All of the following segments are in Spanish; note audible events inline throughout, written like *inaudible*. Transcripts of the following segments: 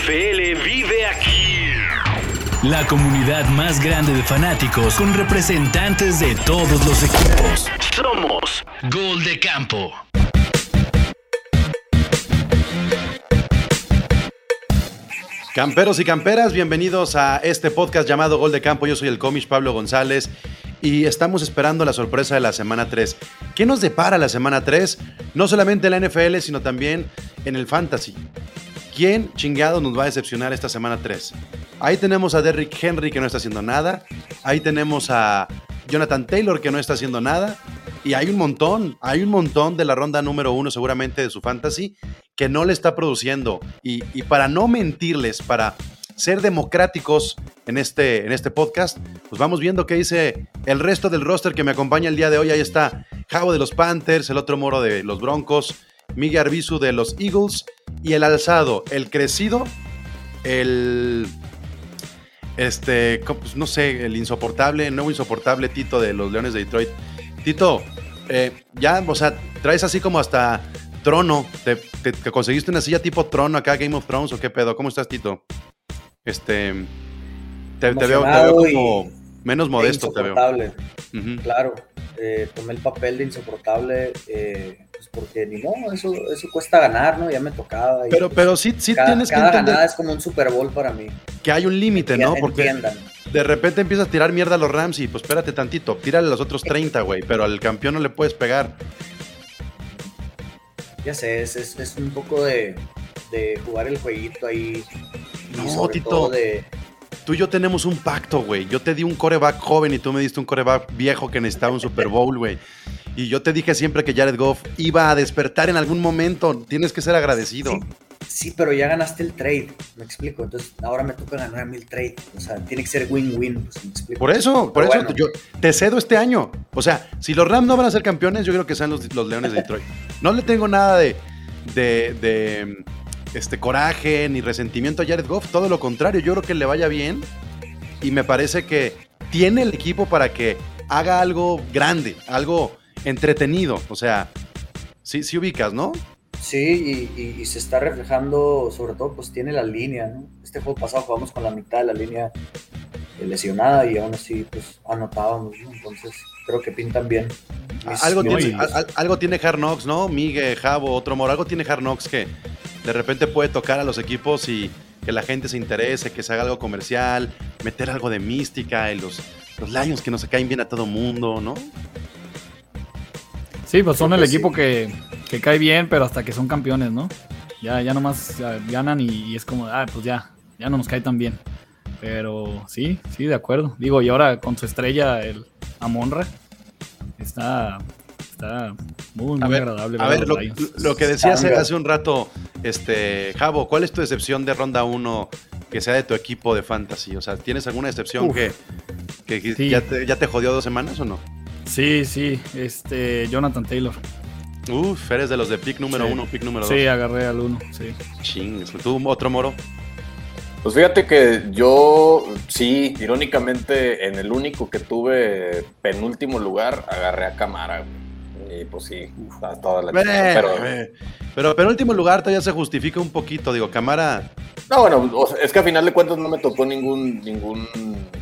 NFL vive aquí. La comunidad más grande de fanáticos con representantes de todos los equipos. Somos Gol de Campo. Camperos y camperas, bienvenidos a este podcast llamado Gol de Campo. Yo soy el cómic Pablo González y estamos esperando la sorpresa de la semana 3. ¿Qué nos depara la semana 3? No solamente en la NFL, sino también en el Fantasy. ¿Quién chingado nos va a decepcionar esta semana 3? Ahí tenemos a Derrick Henry que no está haciendo nada. Ahí tenemos a Jonathan Taylor que no está haciendo nada. Y hay un montón, hay un montón de la ronda número uno seguramente de su fantasy que no le está produciendo. Y, y para no mentirles, para ser democráticos en este, en este podcast, pues vamos viendo qué dice el resto del roster que me acompaña el día de hoy. Ahí está Javo de los Panthers, el otro moro de los Broncos, Miguel Arbizu de los Eagles y el alzado, el crecido, el este, pues, no sé, el insoportable, el nuevo insoportable Tito de los Leones de Detroit. Tito, eh, ya, o sea, traes así como hasta trono, te, te, te, conseguiste una silla tipo trono acá, Game of Thrones, o qué pedo, ¿cómo estás, Tito? Este, te, te veo, como menos modesto, te veo. Uh -huh. Claro, eh, tomé el papel de insoportable, eh, pues porque ni modo, eso, eso cuesta ganar, ¿no? Ya me tocaba. Pero, pues, pero sí, sí cada, tienes cada que entender ganada es como un Super Bowl para mí. que hay un límite, ¿no? Porque Entiendan. de repente empiezas a tirar mierda a los Rams y pues espérate tantito, tírale a los otros 30, güey, pero al campeón no le puedes pegar. Ya sé, es, es, es un poco de, de, jugar el jueguito ahí. Y No, sobre Tito. todo de. Tú y yo tenemos un pacto, güey. Yo te di un coreback joven y tú me diste un coreback viejo que necesitaba un Super Bowl, güey. Y yo te dije siempre que Jared Goff iba a despertar en algún momento. Tienes que ser agradecido. Sí, sí, pero ya ganaste el trade, me explico. Entonces ahora me toca ganar a mí el trade. O sea, tiene que ser win-win, pues, me explico. Por eso, por Pero eso bueno. yo te cedo este año. O sea, si los Rams no van a ser campeones, yo creo que sean los, los Leones de Detroit. No le tengo nada de, de, de, este coraje ni resentimiento a Jared Goff. Todo lo contrario, yo creo que le vaya bien. Y me parece que tiene el equipo para que haga algo grande, algo entretenido. O sea, sí, sí ubicas, ¿no? Sí, y, y- y se está reflejando, sobre todo, pues tiene la línea, ¿no? Este juego pasado jugamos con la mitad de la línea lesionada y aún así, pues anotábamos, ¿no? Entonces, creo que pintan bien. Mis- Algo tiene, al- al- algo tiene Hard Knocks, ¿no? Migue, Javo, otro moro. Algo tiene Hard Knocks que de repente puede tocar a los equipos y que la gente se interese, que se haga algo comercial, meter algo de mística y los, los Lions que no se caen bien a todo mundo, ¿no? Sí, pues son el equipo sí. que, que cae bien, pero hasta que son campeones, ¿no? Ya, ya nomás ya, ganan y, y es como, ah, pues ya, ya no nos cae tan bien. Pero sí, sí, de acuerdo. Digo, y ahora con su estrella, el Amonra, está, está muy, muy A ver, agradable. A ver lo, que decía hace, Cambia. hace un rato, este, Javo, ¿cuál es tu decepción de ronda 1 que sea de tu equipo de fantasy? O sea, ¿tienes alguna decepción Uf. que, que- que Sí. ya, te, ya te jodió dos semanas o no? Sí, sí, este, Jonathan Taylor. Uf, eres de los de pick número Sí. 1, pick número 2. Sí, agarré al uno, sí. Ching, ¿tú otro moro? Pues fíjate que yo, sí, irónicamente, en el único que tuve penúltimo lugar, agarré a Camara. güey. Y pues sí, a toda la chingada, Pero, Pero, pero, pero en último lugar todavía se justifica un poquito. Digo, Camara, no, bueno, o sea, es que a final de cuentas no me tocó ningún, ningún,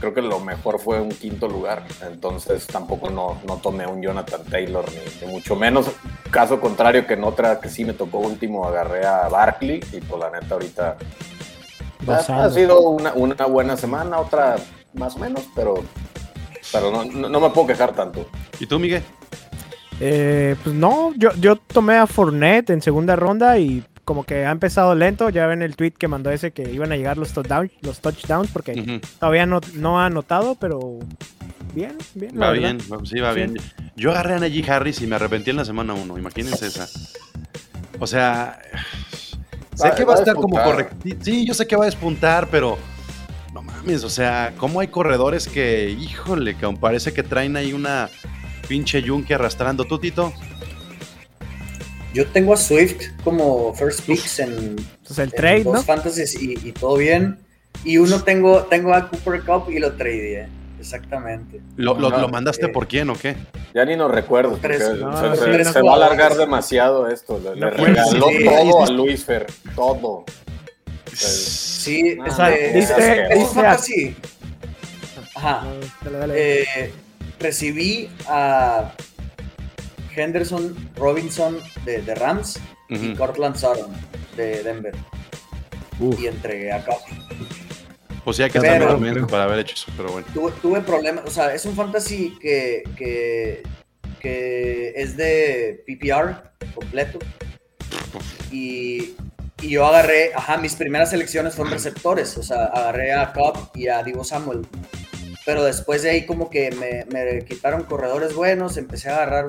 creo que lo mejor fue un quinto lugar. Entonces tampoco no, no tomé un Jonathan Taylor, ni, ni mucho menos. Caso contrario que en otra que sí me tocó último, agarré a Barkley. Y pues la neta ahorita ha sido una, una buena semana, otra más o menos, pero, pero no, no, no me puedo quejar tanto. ¿y tú, Miguel? Eh, pues no, yo, yo tomé a Fournette en segunda ronda y como que ha empezado lento. Ya ven el tweet que mandó ese que iban a llegar los touchdowns, los touchdowns porque todavía no, no ha anotado, pero bien, bien. Va bien, va- sí, va Sí. bien. Yo agarré a Najee Harris y me arrepentí en la semana 1, imagínense esa. O sea, sé Va- que va a va a estar como correcto. Sí, yo sé que va a despuntar, pero no mames, o sea, ¿cómo hay corredores que, híjole, que aún parece que traen ahí una pinche yunque arrastrando? ¿Tú, Tito? Yo tengo a Swift como first picks en, Entonces el en trade, dos ¿no? fantasies y, y todo bien. Y uno tengo, tengo a Cooper Cup y lo tradeé. Exactamente. ¿Lo, lo- No, lo mandaste eh, por quién o qué? Ya ni nos recuerdo, Tres, se, no, se- sí, se no va a alargar demasiado esto. Le, le No, regaló sí, todo a. Luis Fer, todo. Sí, No, este, no, es- dice- es un dice- fantasy. Ajá. No, dale, dale. Eh, recibí a Henderson Robinson de, de Rams y. Cortland Sutton de Denver. Uf. Y entregué a Cup. Pues sí, hay que Pero- menso para haber hecho eso, pero bueno. Tuve, tuve problemas, o sea, es un fantasy que, que, que es de PPR completo. Y, y yo agarré, ajá, mis primeras selecciones fueron receptores, o sea, agarré a Cobb y a Divo Samuel. Pero después de ahí como que me, me quitaron corredores buenos, empecé a agarrar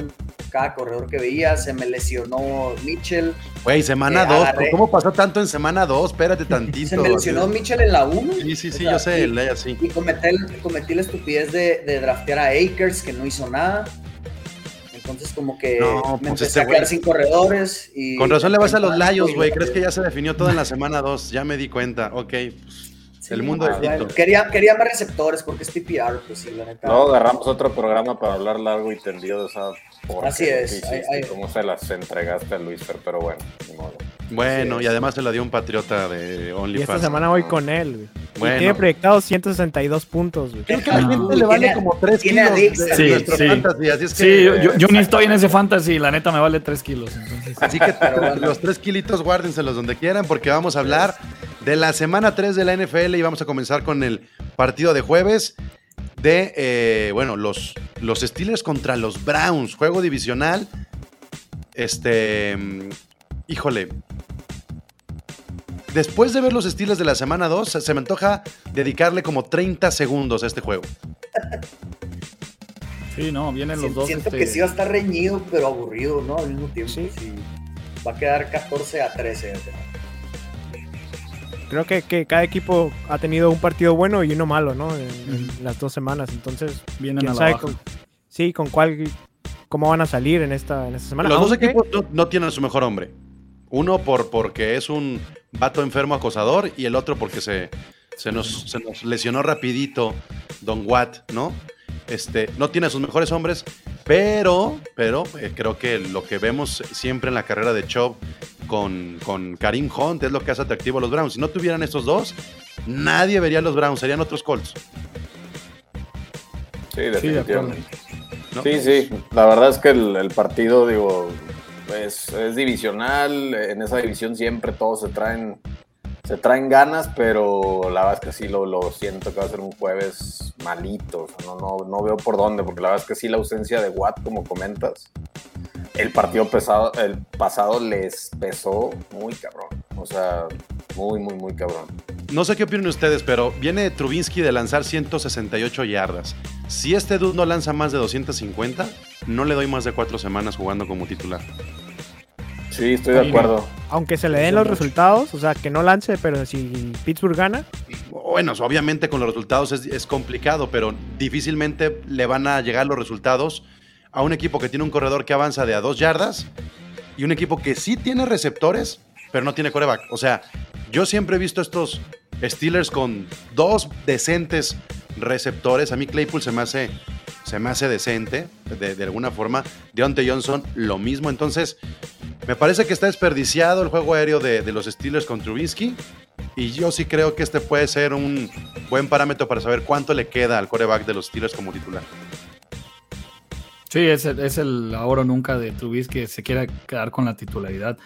cada corredor que veía, se me lesionó Mitchell, Güey, semana Eh, 2. agarré- ¿Cómo pasó tanto en semana 2? Espérate *laughs* tantito. se me lesionó Mitchell en la 1. Sí, sí, sí, yo sé, ley así. Y cometí, el- cometí la estupidez de, de draftear a Akers, que no hizo nada. Entonces, como que No, me pues empecé este a quedar sin corredores. Y Con razón le vas a los y- güey. ¿Crees que ya se definió todo en la semana 2? Ya me di cuenta. Ok. pues, Sí, el mundo ah, de bueno, Tito. quería, quería más receptores porque es PPR, pues sí, la neta. Luego agarramos otro programa para hablar largo y tendido de esa porquería Así es, que hiciste hay- hay- y cómo se las entregaste a Luis Fer, pero bueno, ni modo. Bueno, y además se la dio un patriota de Y esta OnlyFans. semana voy con él, güey. Y Bueno. Tiene proyectado 162 puntos, güey. Creo que a la gente le vale como 3 tiene kilos de Sí, nuestro sí. fantasy, así es que, Sí, yo, yo- yo ni estoy en ese fantasy, la neta me vale 3 kilos. Entonces, *laughs* Así que Pero *laughs* bueno. los 3 kilitos guárdenselos donde quieran porque vamos a hablar de la semana 3 de la NFL y vamos a comenzar con el partido de jueves de, eh, bueno, los, los Steelers contra los Browns, juego divisional. Este, híjole. Después de ver los Steelers de la semana 2, se me antoja dedicarle como 30 segundos a este juego. sí, no, vienen los Siento, dos. siento este, que sí va a estar reñido, pero aburrido, ¿no? Al mismo tiempo. Sí. Sí. Va a quedar 14 a 13. o sea. Creo que, que cada equipo ha tenido un partido bueno y uno malo, ¿no? En, en las dos semanas. Entonces, Vienen quién a la sabe baja. con- sí, con cuál, cómo van a salir en esta, en esta semana. Los dos equipos no, no tienen a su mejor hombre. Uno por, porque es un vato enfermo acosador y el otro porque se, se, nos, se nos lesionó rapidito Don Watt, ¿no? Este, no tiene a sus mejores hombres, pero, pero eh, creo que lo que vemos siempre en la carrera de Chubb con, con Karim Hunt es lo que hace atractivo a los Browns. Si no tuvieran estos dos, nadie vería a los Browns, serían otros Colts. Sí, definitivamente. ¿no? Sí, sí, la verdad es que el, el partido, digo, es, es divisional, en esa división siempre todos se traen, se traen ganas, pero la verdad es que sí lo, lo siento que va a ser un jueves malito, o sea, no, no, no veo por dónde, porque la verdad es que sí la ausencia de Watt, como comentas, el partido pesado, el pasado les pesó muy cabrón, o sea, muy, muy, muy cabrón. No sé qué opinan ustedes, pero viene Trubinsky de lanzar 168 yardas. Si este dude no lanza más de 250, no le doy más de cuatro semanas jugando como titular. Sí, estoy de acuerdo. Aunque se le den los resultados, o sea, que no lance, pero si Pittsburgh gana, Bueno, obviamente con los resultados es, es complicado, pero difícilmente le van a llegar los resultados a un equipo que tiene un corredor que avanza de a dos yardas y un equipo que sí tiene receptores, pero no tiene coreback. O sea, yo siempre he visto estos Steelers con dos decentes receptores. A mí Claypool se me hace, se me hace decente, de, alguna forma. Deontay Johnson, lo mismo. Entonces, me parece que está desperdiciado el juego aéreo de, de los Steelers con Trubinsky. Y yo sí creo que este puede ser un buen parámetro para saber cuánto le queda al coreback de los Steelers como titular. Sí, es el, es el ahora o nunca de Trubisky que se quiera quedar con la titularidad.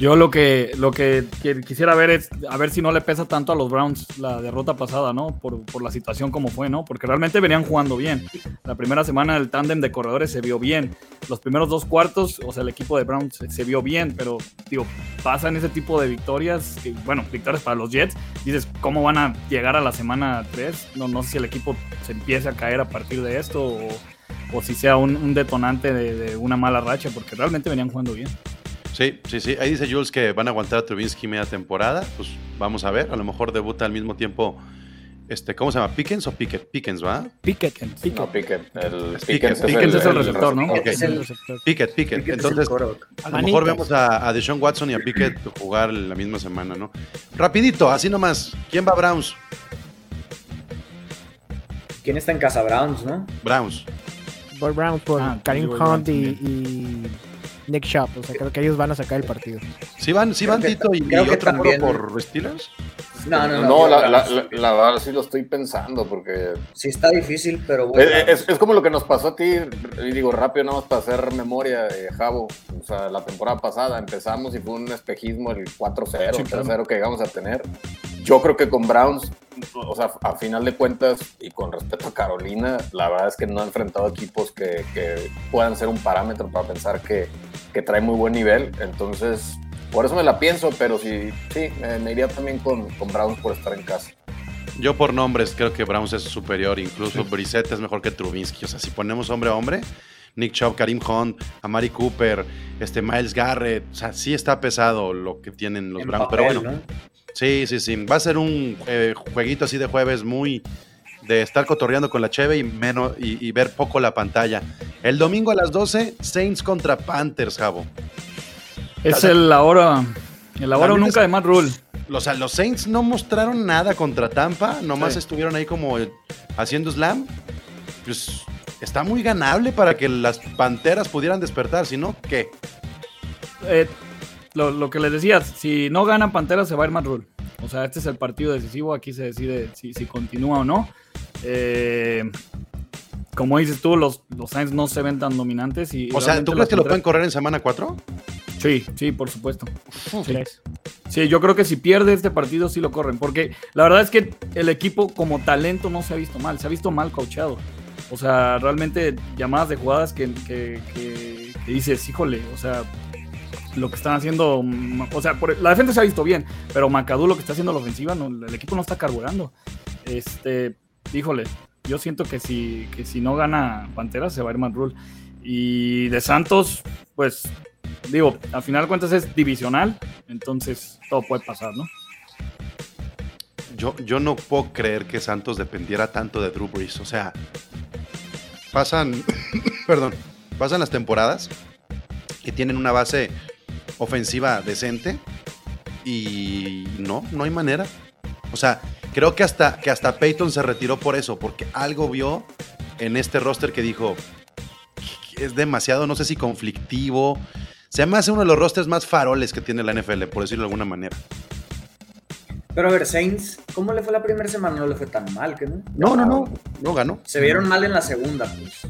Yo lo que, lo que qui- quisiera ver es a ver si no le pesa tanto a los Browns la derrota pasada, ¿no? Por, por la situación como fue, ¿no? Porque realmente venían jugando bien. La primera semana el tándem de corredores se vio bien. Los primeros dos cuartos, o sea, el equipo de Browns se, se vio bien, pero, digo, pasan ese tipo de victorias, que, bueno, victorias para los Jets. Dices, ¿cómo van a llegar a la semana 3? No, no sé si el equipo se empiece a caer a partir de esto o o si sea un, un detonante de, de una mala racha, porque realmente venían jugando bien. Sí, sí, sí. Ahí dice Jules que van a aguantar a Trubinsky media temporada. Pues vamos a ver. A lo mejor debuta al mismo tiempo. Este, ¿Cómo se llama? ¿Pickens o Pickett? Pickens, ¿va? Pickett. Pickett. No, Pickett. El Pickens, es el receptor, ¿no? Ok. Es el- receptor. Pickett, Pickett. Entonces, a lo mejor vemos a, a Deshaun Watson y a Pickett jugar la misma semana, ¿no? Rapidito, así nomás. ¿Quién va a Browns? ¿Quién está en casa? Browns, ¿no? Browns. Boy Brown por Ah, Karim Boy Hunt y, y Nick Shop. O sea, creo que ellos van a sacar el partido. ¿Sí van, sí van Tito y, creo y que otro también- por Steelers? No, no, no. No, la, la, Browns. la- la verdad sí lo estoy pensando porque Sí está difícil, pero bueno. es, es- es como lo que nos pasó a ti, y digo rápido, nada más para hacer memoria, eh, Javo. O sea, la temporada pasada empezamos y fue un espejismo el 4-0, Sí, claro. 3-0 que llegamos a tener. Yo creo que con Browns, o sea, a final de cuentas, y con respeto a Carolina, la verdad es que no ha enfrentado equipos que, que puedan ser un parámetro para pensar que, que trae muy buen nivel. Entonces, por eso me la pienso, pero sí, sí, me, me iría también con, con Browns por estar en casa. Yo por nombres creo que Browns es superior, incluso Brissett es mejor que Trubinsky. O sea, si ponemos hombre a hombre, Nick Chubb, Karim Hunt, Amari Cooper, este Miles Garrett, o sea, sí está pesado lo que tienen los en Browns. papel, pero bueno, ¿no? Sí, sí, sí. Va a ser un eh, jueguito así de jueves muy de estar cotorreando con la cheve y, menos, y, y ver poco la pantalla. El domingo a las 12, Saints contra Panthers, Javo. Es el ahora, el ahora o nunca es- de Matt Rule. O sea, los Saints no mostraron nada contra Tampa, nomás Sí. estuvieron ahí como haciendo slam. Pues está muy ganable para que las Panteras pudieran despertar, si no, ¿qué? Eh, lo, lo que les decía, si no ganan Panteras se va a ir Matt Rule. O sea, este es el partido decisivo, aquí se decide si, si continúa o no. Eh, como dices tú, los, los Saints no se ven tan dominantes. Y O sea, ¿tú crees que lo pueden correr en semana 4? Sí, sí, por supuesto. Sí. Sí, yo creo que si pierde este partido sí lo corren, porque la verdad es que el equipo como talento no se ha visto mal, se ha visto mal coachado. O sea, realmente llamadas de jugadas que, que- que- que dices, híjole, o sea, lo que están haciendo, o sea, la defensa se ha visto bien, pero Macadú lo que está haciendo la ofensiva, el equipo no está carburando. Este, híjole, yo siento que si, que si no gana Pantera se va a ir Rule. Y de Santos, pues digo, al final de cuentas es divisional, entonces todo puede pasar, ¿no? Yo, yo no puedo creer que Santos dependiera tanto de Drew Brees. O sea, pasan, *laughs* perdón, pasan las temporadas que tienen una base ofensiva decente y no, no hay manera. O sea, creo que hasta, que hasta Peyton se retiró por eso, porque algo vio en este roster que dijo que es demasiado, no sé si conflictivo. Se me hace uno de los rosters más faroles que tiene la NFL, por decirlo de alguna manera. Pero a ver, Saints, ¿cómo le fue la primera semana? No le fue tan mal, que no? No, no, no, no ganó. Se vieron mal en la segunda, pues.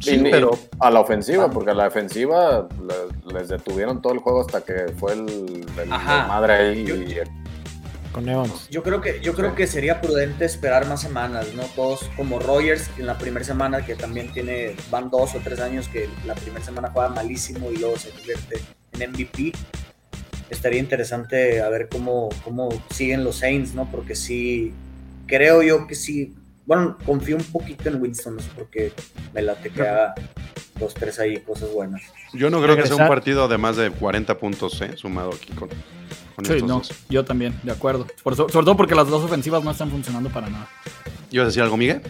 Sí, Y- y pero a la ofensiva, porque a la defensiva le- les detuvieron todo el juego hasta que fue el, el Ajá. madre ahí. Yo- y- Con Evans. Yo creo que yo creo que sería prudente esperar más semanas, ¿no? Todos como Rogers en la primera semana que también tiene van dos o tres años que la primera semana juega malísimo y luego se convierte en MVP. Estaría interesante a ver cómo cómo siguen los Saints, ¿no? Porque sí creo yo que sí. Bueno, confío un poquito en Winston, no sé por qué me late que haga dos tres ahí cosas buenas. yo no creo que sea un partido de más de 40 puntos, ¿eh? Sumado aquí con, con Sí, estos no, dos. yo también, de acuerdo. Por so- sobre todo porque las dos ofensivas no están funcionando para nada. ¿Ibas a decir algo, Miguel?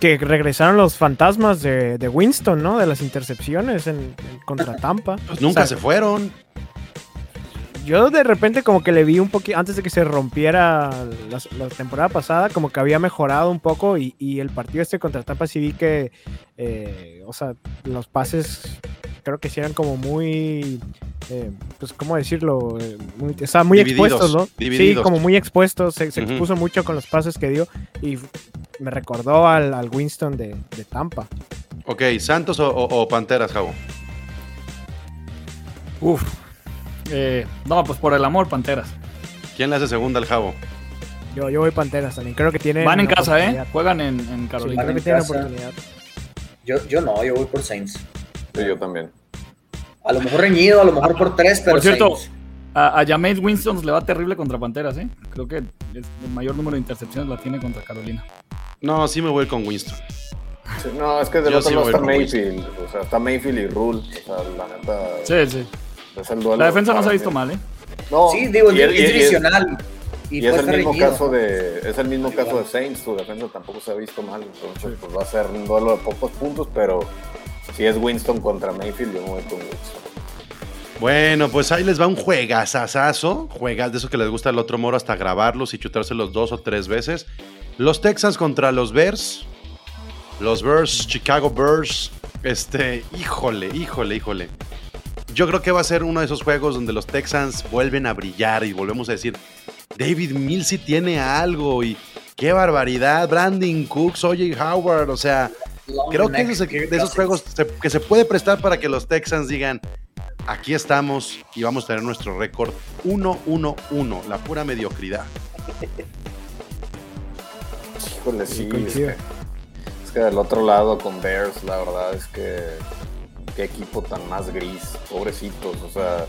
Que regresaron los fantasmas de, de Winston, ¿no? De las intercepciones en, en- contra *laughs* Tampa. Pues nunca O sea, se fueron. Yo de repente como que le vi un poquito, antes de que se rompiera la, la temporada pasada, como que había mejorado un poco y, y el partido este contra Tampa sí vi que, eh, o sea, los pases creo que sí eran como muy, eh, pues, ¿cómo decirlo? Eh, muy, o sea, muy Divididos, expuestos, ¿no? divididos. Sí, como muy expuestos, se, expuso mucho con los pases que dio y me recordó al, al Winston de, de Tampa. Ok, ¿Santos o, o- o Panteras, Javo? Uf. Eh, no, pues por el amor, Panteras. ¿Quién le hace segunda al Javo? Yo, yo voy Panteras también, creo que tiene... Van en casa, ¿eh? Juegan en, en Sí, Carolina. en casa. oportunidad. Yo yo no, yo voy por Saints. Sí, yo también. A lo mejor reñido, a lo mejor por tres, pero Por cierto, Saints. a, a Jameis Winston le va terrible contra Panteras, ¿eh? Creo que es- el mayor número de intercepciones la tiene contra Carolina. No, sí me voy con Winston. Sí, no, es que del Yo otro sí está Mayfield. O sea, está Mayfield y Rule. O sea, la neta. Sí, sí. Es el duelo La defensa no se ha visto mal, ¿eh? No, Sí, digo, y es, divisional. Y, es el mismo reñido, caso de es el mismo caso de Saints, su defensa tampoco se ha visto mal, entonces pues va a ser un duelo de pocos puntos, pero si es Winston contra Mayfield, yo me voy con Winston. Bueno, pues ahí les va un juegazazazo. Juegas de eso que les gusta al otro moro hasta grabarlos y chutárselos dos o tres veces. Los Texans contra los Bears. Los Bears, Chicago Bears. Este, híjole, híjole, híjole. Yo creo que va a ser uno de esos juegos donde los Texans vuelven a brillar y volvemos a decir, David Mills sí tiene algo y qué barbaridad. Brandon Cooks, oye Howard, o sea, creo que esos, de esos juegos que se puede prestar para que los Texans digan, aquí estamos y vamos a tener nuestro récord 1-1-1, la pura mediocridad. Híjole, sí. Es que, es que del otro lado con Bears, la verdad es que qué equipo tan más gris, pobrecitos, o sea,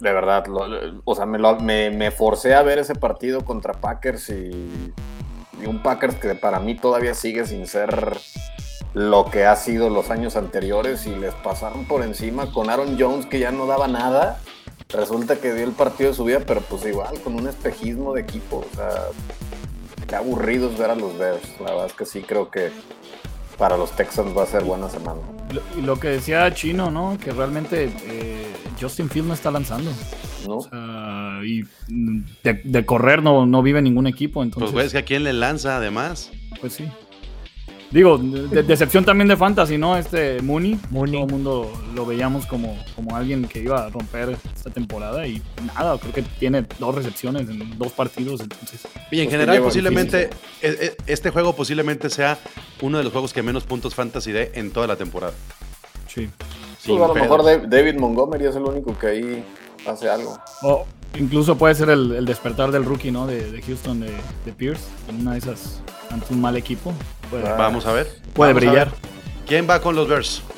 de verdad, o sea, me, lo- forcé a ver ese partido contra Packers y, y un Packers que para mí todavía sigue sin ser lo que ha sido los años anteriores y les pasaron por encima con Aaron Jones que ya no daba nada. Resulta que dio el partido de su vida, pero pues igual, con un espejismo de equipo. O sea, qué aburridos ver a los Bears. La verdad es que sí creo que para los Texans va a ser buena semana. Lo- Y lo que decía Chino, ¿no? Que realmente eh, Justin Field no está lanzando. ¿no? O sea, y de, de correr no, no vive ningún equipo. Pues Entonces, güey, es que a quién le lanza además. pues sí. Digo, de- decepción también de Fantasy, ¿no? Este Mooney. Mooney. Todo el mundo lo veíamos como, como alguien que iba a romper esta temporada y nada, creo que tiene dos recepciones en dos partidos. Entonces, Y en Pues general, posiblemente, difícil. e- e- este juego posiblemente sea uno de los juegos que menos puntos fantasy dé en toda la temporada. sí. Pues a lo mejor Dav- David Montgomery es el único que ahí hace algo. O incluso puede ser el, el despertar del rookie, ¿no? De, de Houston, de, de Pierce. En una de esas, ante un mal equipo. Puede. Vamos a ver. puede Vamos brillar. ver. ¿Quién va con los Bears? *laughs*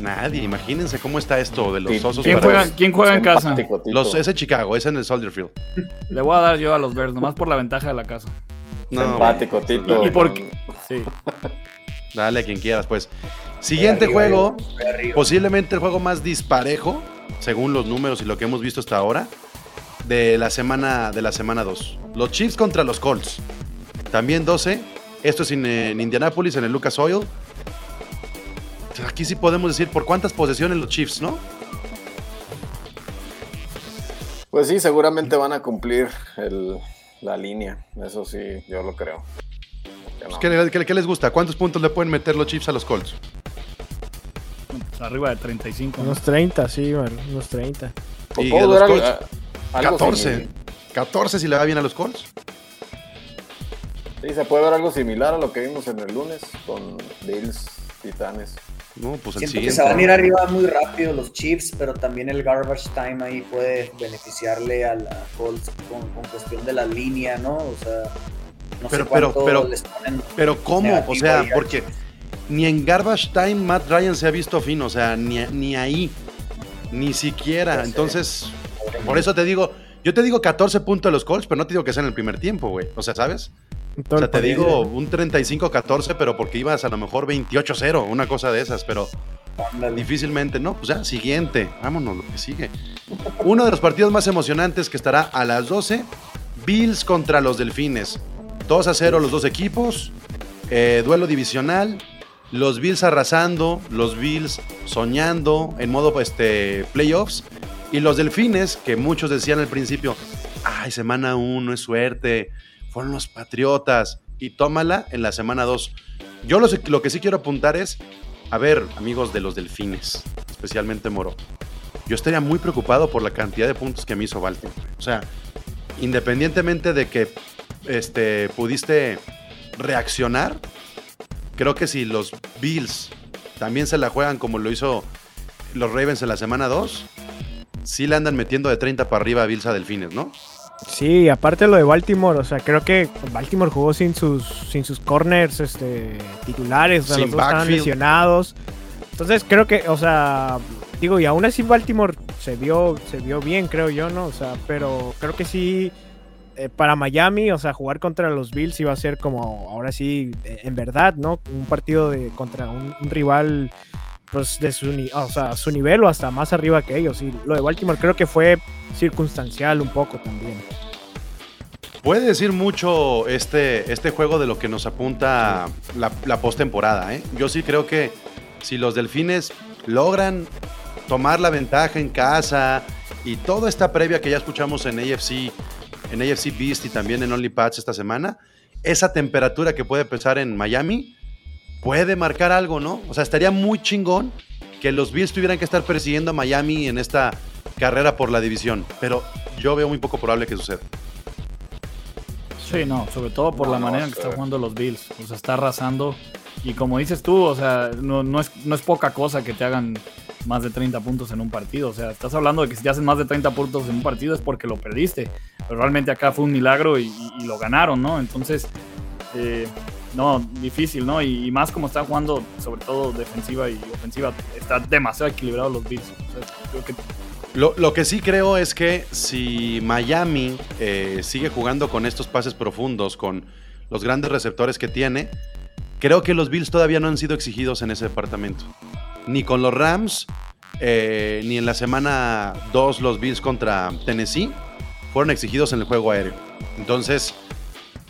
Nadie. Imagínense cómo está esto de los osos. ¿Quién juega, ¿quién juega en casa? Los, ese Chicago, ese en el Soldier Field. *laughs* Le voy a dar yo a los Bears, nomás por la ventaja de la casa. No, Empático, Tito. Y por Sí. Dale a quien quieras, pues. Siguiente Arriba, juego, arriba. posiblemente el juego más disparejo, según los números y lo que hemos visto hasta ahora, de la semana de la semana 2. Los Chiefs contra los Colts. También 12. Esto es en, en Indianapolis, en el Lucas Oil. Aquí sí podemos decir por cuántas posesiones los Chiefs, ¿no? Pues sí, seguramente van a cumplir el- la línea. Eso sí, yo lo creo. Que no. ¿Qué, qué- qué les gusta? ¿Cuántos puntos le pueden meter los Chiefs a los Colts? Arriba de 35. ¿no? Unos 30, sí, man, unos 30. O y puedo algo- Colts, algo 14. similar. 14 si le va bien a los Colts. Sí, se puede ver algo similar a lo que vimos en el lunes con Bills, Titanes. No, pues el Siento que siguiente. se van a ir arriba muy rápido los Chiefs, pero también el garbage time ahí puede beneficiarle a la Colts con, con cuestión de la línea, ¿no? O sea, no Pero- sé pero- cuánto pero- les ponen. Pero ¿cómo? O sea, porque Chiefs. Ni en Garbage Time Matt Ryan se ha visto fino, o sea, ni, ni ahí, ni siquiera. Entonces, por eso te digo, yo te digo 14 puntos de los Colts, pero no te digo que sea en el primer tiempo, güey. O sea, ¿sabes? O sea, te digo un 35-14, pero porque ibas a lo mejor 28-0, una cosa de esas, pero difícilmente, ¿no? Pues ya, siguiente, vámonos, lo que sigue. Uno de los partidos más emocionantes que estará a las 12, Bills contra los Delfines. 2 a 0 los dos equipos, eh, duelo divisional, los Bills arrasando, los Bills soñando en modo este, playoffs, y los Delfines, que muchos decían al principio, ay, semana 1 es suerte, fueron los Patriotas, y tómala en la semana 2. Yo lo, lo que sí quiero apuntar es, a ver, amigos de los Delfines, especialmente Moro, yo estaría muy preocupado por la cantidad de puntos que me hizo Baltimore. O sea, independientemente de que este, pudiste reaccionar, creo que si los Bills también se la juegan como lo hizo los Ravens en la semana 2, sí le andan metiendo de 30 para arriba a Bills a Delfines, ¿no? Sí, aparte lo de Baltimore, o sea, creo que Baltimore jugó sin sus, sin sus corners este, titulares, o sea, Sin los dos estaban lesionados. Entonces creo que, o sea, digo, y aún así Baltimore se vio, se vio bien, creo yo, ¿no? O sea, pero creo que sí, eh, para Miami, o sea, jugar contra los Bills iba a ser como, ahora sí, eh, en verdad, ¿no? Un partido de, contra un, rival, pues, de su, o sea, su nivel o hasta más arriba que ellos. Y lo de Baltimore creo que fue circunstancial un poco también. Puede decir mucho este, este juego de lo que nos apunta la, la postemporada. ¿eh? Yo sí creo que si los delfines logran tomar la ventaja en casa y toda esta previa que ya escuchamos en AFC, en AFC Beast y también en Only Pats esta semana, esa temperatura que puede pesar en Miami puede marcar algo, ¿no? O sea, estaría muy chingón que los Bills tuvieran que estar persiguiendo a Miami en esta, carrera por la división, pero yo veo muy poco probable que suceda. Sí, no, sobre todo por No, la no, manera en que están jugando los Bills. O sea, está arrasando. Y como dices tú, o sea, no, no es, no es poca cosa que te hagan más de 30 puntos en un partido. O sea, estás hablando de que si te hacen más de 30 puntos en un partido es porque lo perdiste. Pero realmente acá fue un milagro y, lo ganaron, ¿no? Entonces, eh, no, difícil, ¿no? Y, más como están jugando, sobre todo defensiva y ofensiva, está demasiado equilibrado los Bills. Lo, lo que sí creo es que si Miami eh, sigue jugando con estos pases profundos, con los grandes receptores que tiene, creo que los Bills todavía no han sido exigidos en ese departamento. Ni con los Rams, eh, ni en la semana 2 los Bills contra Tennessee fueron exigidos en el juego aéreo. Entonces,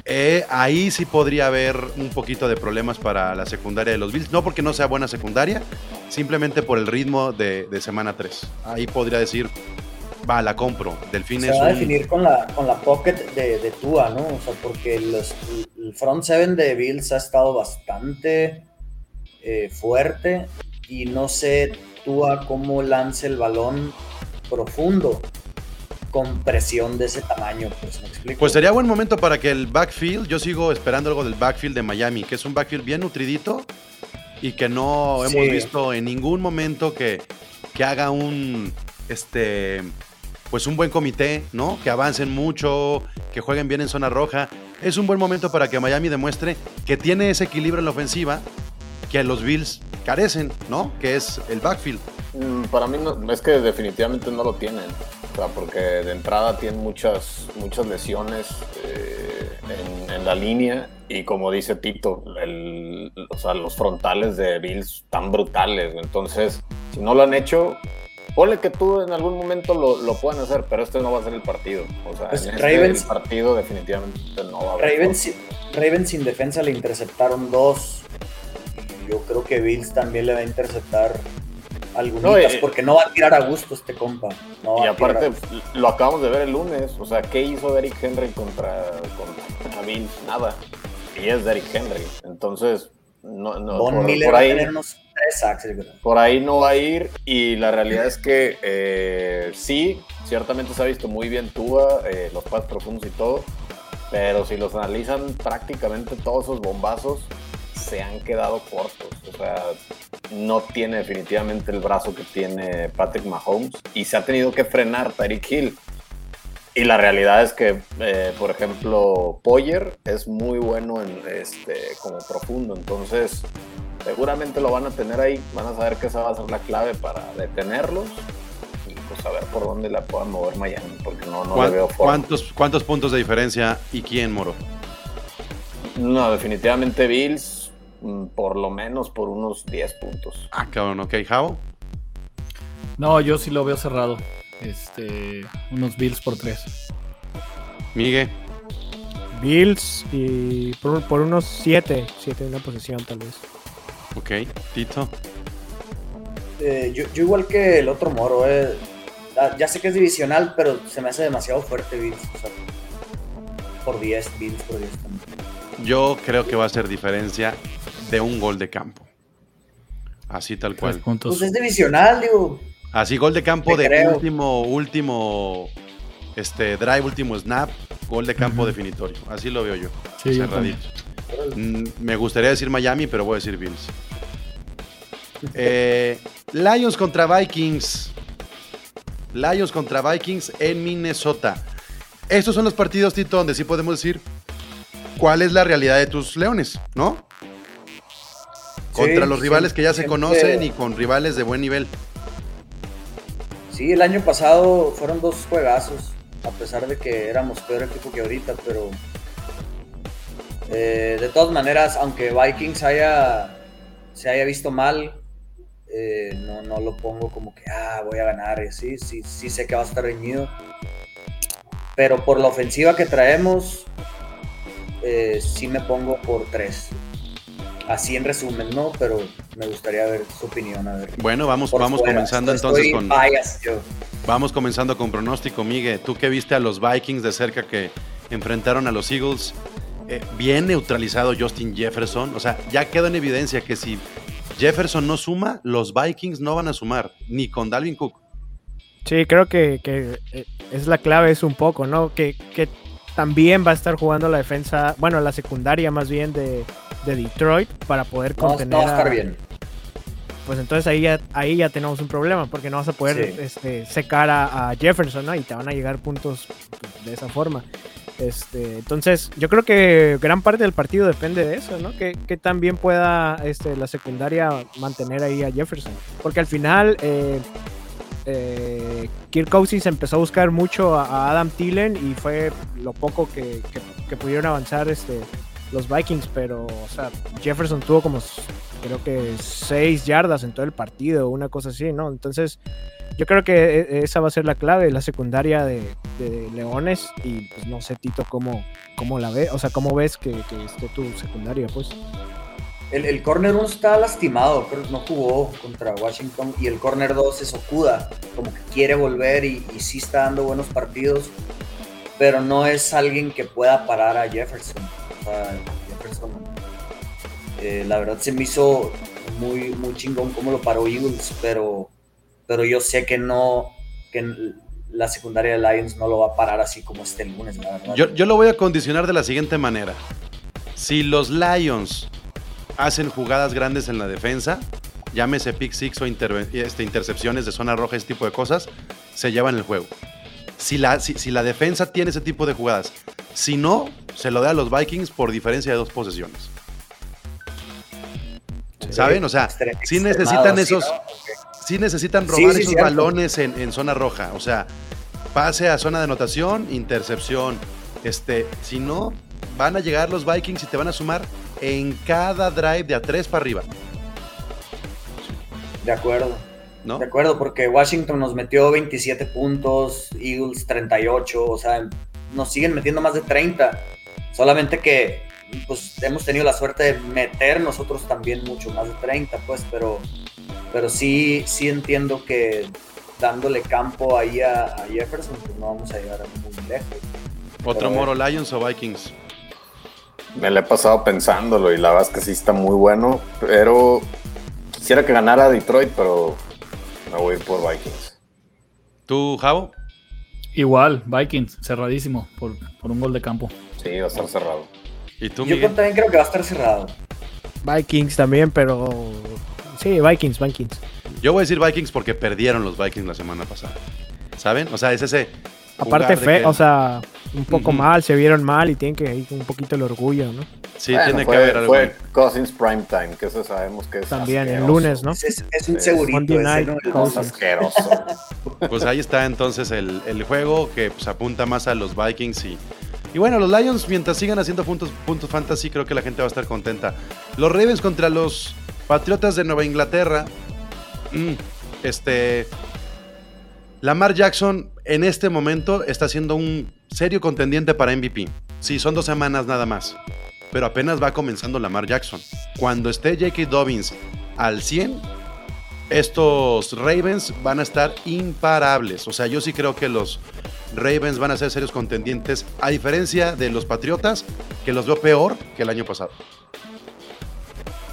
eh, ahí sí podría haber un poquito de problemas para la secundaria de los Bills. No porque no sea buena secundaria, simplemente por el ritmo de, de semana 3. Ahí podría decir, va, la compro. Delfín Se es va a definir con la, con la pocket de, de Tua, ¿no? O sea, porque los- el front seven de Bills ha estado bastante eh, fuerte y no sé Tua cómo lance el balón profundo con presión de ese tamaño, pues me explico. Pues sería buen momento para que el backfield, yo sigo esperando algo del backfield de Miami, que es un backfield bien nutridito y que no Sí. hemos visto en ningún momento que, que haga un, este, pues un buen comité, ¿no? Que avancen mucho, que jueguen bien en zona roja. Es un buen momento para que Miami demuestre que tiene ese equilibrio en la ofensiva que los Bills carecen, ¿no? Que es el backfield. Mm, Para mí no, es que definitivamente no lo tienen. O sea, porque de entrada tienen muchas, muchas lesiones eh, en, la línea. Y como dice Tito, el- o los frontales de Bills están brutales. Entonces, si no lo han hecho, ponle que tú en algún momento lo, lo puedan hacer, pero este no va a ser el partido. O sea, Pues en este, Ravens- el partido definitivamente no va a haber. Ravens, Ravens sin defensa le interceptaron dos. Yo creo que Bills también le va a interceptar algunas No, eh, porque no va a tirar a gusto este compa. No Y aparte, lo acabamos de ver el lunes. O sea, ¿qué hizo Derrick Henry contra, contra Bills? Nada. Y es Derrick Henry. Entonces, no, no, Von por, Miller por va a ahí, tener unos creo. por ahí no va a ir. Y la realidad es que eh, sí, ciertamente se ha visto muy bien Tua, eh, los pases profundos y todo. Pero si los analizan, prácticamente todos esos bombazos se han quedado cortos. O sea, no tiene definitivamente el brazo que tiene Patrick Mahomes y se ha tenido que frenar Tyreek Hill. Y la realidad es que, eh, por ejemplo, Poyer es muy bueno en este como profundo, entonces seguramente lo van a tener ahí, van a saber que esa va a ser la clave para detenerlos y pues a ver por dónde la puedan mover Miami, porque no, no le ¿Cuán- veo forma. ¿Cuántos, ¿Cuántos puntos de diferencia y quién, Moro? No, definitivamente Bills, mm, por lo menos por unos 10 puntos. Ah, cabrón, ok, Javo. No, yo sí lo veo cerrado. Este, unos Bills por tres. Miguel. Bills y por, por unos 7, 7 en una posición tal vez. Ok, Tito. Eh, yo, yo igual que el otro moro, eh, ah, ya sé que es divisional, pero se me hace demasiado fuerte Bills. o sea, por 10, Bills por 10 también. Yo creo que va a ser diferencia de un gol de campo. Así tal cual. Pues es divisional, digo. Así gol de campo Te de creo. último, último, este drive, último snap, gol de campo definitorio. Así lo veo yo. Sí, yo. Mm, Me gustaría decir Miami, pero voy a decir Bills. Eh, Lions contra Vikings. Lions contra Vikings en Minnesota. Estos son los partidos, Tito, donde sí podemos decir cuál es la realidad de tus Leones, ¿no? Contra Sí, los rivales sí, que ya se conocen y con rivales de buen nivel. Sí, el año pasado fueron dos juegazos, a pesar de que éramos peor equipo que ahorita, pero eh, de todas maneras, aunque Vikings haya se haya visto mal, eh, no, no lo pongo como que ah, voy a ganar, sí, sí, sí sé que va a estar reñido. Pero por la ofensiva que traemos, eh, sí me pongo por tres. Así en resumen, ¿no? Pero me gustaría ver su opinión, a ver. Bueno, vamos, por vamos fuera. comenzando Estoy entonces con. yo. Vamos comenzando con pronóstico, Miguel. Tú que viste a los Vikings de cerca que enfrentaron a los Eagles, eh, bien neutralizado Justin Jefferson. O sea, ya quedó en evidencia que si Jefferson no suma, los Vikings no van a sumar, ni con Dalvin Cook. Sí, creo que, que, eh, es la clave, es un poco, ¿no? Que, que, también va a estar jugando la defensa, bueno, la secundaria más bien de, de Detroit para poder contener. No, va a estar bien. Pues entonces ahí ya, ahí ya tenemos un problema, porque no vas a poder sí. este, secar a, a, Jefferson, ¿no? Y te van a llegar puntos de esa forma. Este, entonces, yo creo que gran parte del partido depende de eso, ¿no? Que, que también pueda este, la secundaria mantener ahí a Jefferson. Porque al final, eh, eh, Kirk Cousins empezó a buscar mucho a, a, Adam Thielen y fue lo poco que, que, que, pudieron avanzar este, los Vikings, pero o sea, Jefferson tuvo como creo que 6 yardas en todo el partido, una cosa así, ¿no? Entonces, yo creo que e, esa va a ser la clave, la secundaria de, de Leones y pues no sé, Tito, cómo, cómo la ve, o sea, cómo ves que, que esté tu secundaria, pues. El, el, corner 1 está lastimado, pero no jugó contra Washington. Y el corner 2 es Okuda, como que quiere volver y, y, sí está dando buenos partidos, pero no es alguien que pueda parar a Jefferson. Eh, la verdad se me hizo muy, muy chingón cómo lo paró Eagles, pero, pero yo sé que no, que la secundaria de Lions no lo va a parar así como este lunes, la verdad. Yo, yo lo voy a condicionar de la siguiente manera. Si los Lions hacen jugadas grandes en la defensa, llámese pick six o este, intercepciones de zona roja, ese tipo de cosas, se llevan el juego. Si la, si, si la, defensa tiene ese tipo de jugadas, si no, se lo da a los Vikings por diferencia de dos posesiones. ¿Saben? O sea, si necesitan esos. Si necesitan robar sí, sí, esos balones en, en, zona roja. O sea, pase a zona de anotación, intercepción. Este, si no, van a llegar los Vikings y te van a sumar en cada drive de a tres para arriba. De acuerdo. ¿No? De acuerdo, porque Washington nos metió 27 puntos, Eagles 38, o sea, nos siguen metiendo más de 30. Solamente que pues hemos tenido la suerte de meter nosotros también mucho más de 30, pues, pero, pero sí, sí entiendo que dándole campo ahí a, a Jefferson, pues no vamos a llegar muy lejos. ¿Otro Moro Lions o Vikings? Me lo he pasado pensándolo y la verdad es que sí está muy bueno, pero quisiera que ganara Detroit, pero me voy por Vikings. ¿Tú, Javo? Igual, Vikings, cerradísimo por, por, un gol de campo. Sí, va a estar cerrado. ¿Y tú, Yo Miguel? también creo que va a estar cerrado. Vikings también, pero sí, Vikings, Vikings. Yo voy a decir Vikings porque perdieron los Vikings la semana pasada. ¿Saben? O sea, es ese Aparte, fe, que... o sea, un poco uh -huh. mal, se vieron mal y tienen que ir un poquito el orgullo, ¿no? Sí, bueno, tiene fue, que haber algo. Fue Cousins Primetime, que eso sabemos que es También, el lunes, ¿no? Es, es un segurito. Night, ese, asqueroso. *laughs* Pues ahí está entonces el, el juego que pues, apunta más a los Vikings y, y bueno, los Lions mientras sigan haciendo puntos, puntos fantasy creo que la gente va a estar contenta. Los Ravens contra los Patriotas de Nueva Inglaterra. Mm, este... Lamar Jackson en este momento está siendo un serio contendiente para MVP. Sí, son dos semanas nada más. Pero apenas va comenzando Lamar Jackson. Cuando esté J.K. Dobbins al 100, estos Ravens van a estar imparables. O sea, yo sí creo que los Ravens van a ser serios contendientes, a diferencia de los Patriotas, que los veo peor que el año pasado.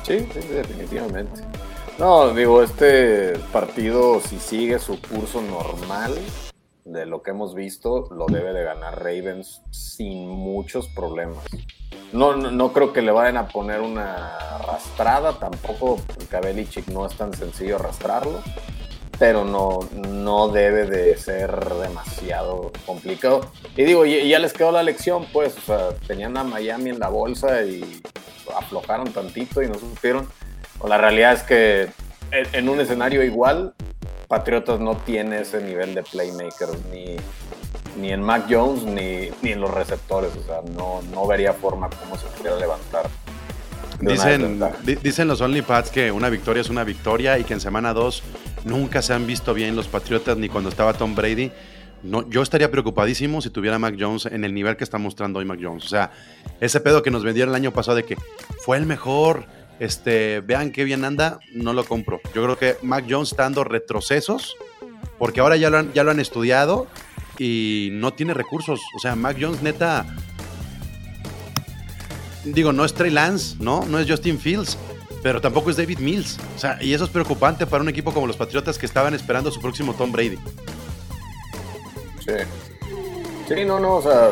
Sí, sí definitivamente. No, digo, este partido, si sigue su curso normal de lo que hemos visto, lo debe de ganar Ravens sin muchos problemas. No, no, creo que le vayan a poner una arrastrada, tampoco, porque a no es tan sencillo arrastrarlo, pero no, no debe de ser demasiado complicado. Y digo, ya, ya les quedó la lección, pues, o sea, tenían a Miami en la bolsa y aflojaron tantito y no supieron. O la realidad es que en un escenario igual, Patriotas no tiene ese nivel de playmakers ni, ni en Mac Jones ni, ni en los receptores. O sea, no, no vería forma cómo se pudiera levantar. Dicen, di, dicen los OnlyPads que una victoria es una victoria y que en semana 2 nunca se han visto bien los Patriotas ni cuando estaba Tom Brady. No, yo estaría preocupadísimo si tuviera Mac Jones en el nivel que está mostrando hoy Mac Jones. O sea, ese pedo que nos vendieron el año pasado de que fue el mejor, este, vean qué bien anda, no lo compro. Yo creo que Mac Jones está dando retrocesos porque ahora ya lo han, ya lo han estudiado y no tiene recursos. O sea, Mac Jones neta, digo, no es Trey Lance, ¿no? No es Justin Fields, pero tampoco es David Mills. O sea, y eso es preocupante para un equipo como los Patriotas que estaban esperando su próximo Tom Brady. Sí. Sí, no, no, o sea,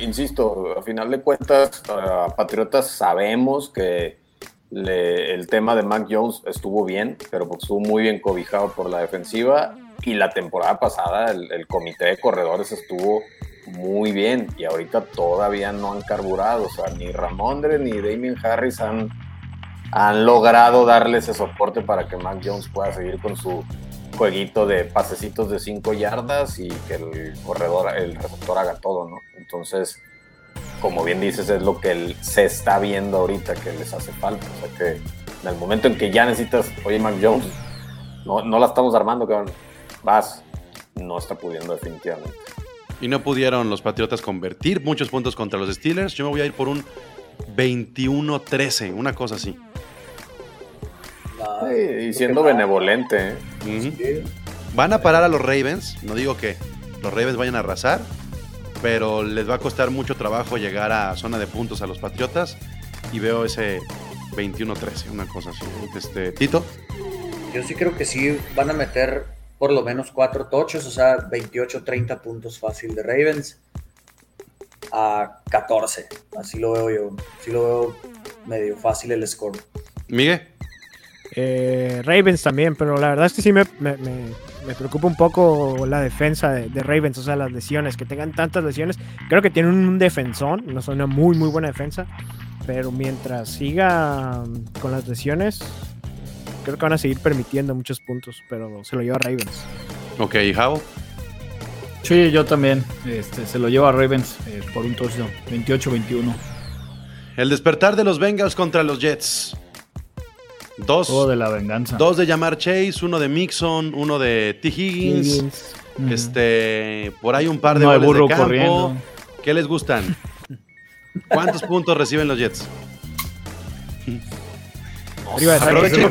insisto, a final de cuentas, a Patriotas sabemos que el tema de Mac Jones estuvo bien, pero porque estuvo muy bien cobijado por la defensiva. Y la temporada pasada el, comité de corredores estuvo muy bien. Y ahorita todavía no han carburado, o sea, ni Ramondre ni Damien Harris han, han logrado darle ese soporte para que Mac Jones pueda seguir con su jueguito de pasecitos de 5 yardas y que el corredor, el receptor haga todo, ¿no? Entonces, como bien dices, es lo que se está viendo ahorita que les hace falta. O sea que en el momento en que ya necesitas, oye, Mac Jones, no, no la estamos armando, cabrón. Vas, no está pudiendo definitivamente. Y no pudieron los Patriotas convertir muchos puntos contra los Steelers. Yo me voy a ir por un 21-13, una cosa así. y siendo benevolente. ¿eh? Van a parar a los Ravens. No digo que los Ravens vayan a arrasar, pero les va a costar mucho trabajo llegar a zona de puntos a los Patriotas y veo ese 21-13, una cosa así. Este, Tito. Yo sí creo que sí van a meter por lo menos cuatro tochos, o sea, 28-30 puntos fácil de Ravens a 14. Así lo veo yo. Así lo veo medio fácil el score. Miguel. Eh, Ravens también, pero la verdad es que sí me, me preocupa un poco la defensa de, Ravens, o sea, las lesiones, que tengan tantas lesiones. Creo que tienen un defensón, no son una muy, muy buena defensa, pero mientras siga con las lesiones, creo que van a seguir permitiendo muchos puntos, pero se lo lleva a Ravens. Ok, ¿y How? Sí, yo también. Este, se lo lleva a Ravens eh, por un touchdown, 28-21. El despertar de los Bengals contra los Jets. Dos. de la venganza. Dos de Llamar Chase, uno de Mixon, uno de T. Higgins. Este, por ahí un par de goles de campo. ¿Qué les gustan? ¿Cuántos *laughs* puntos reciben los Jets?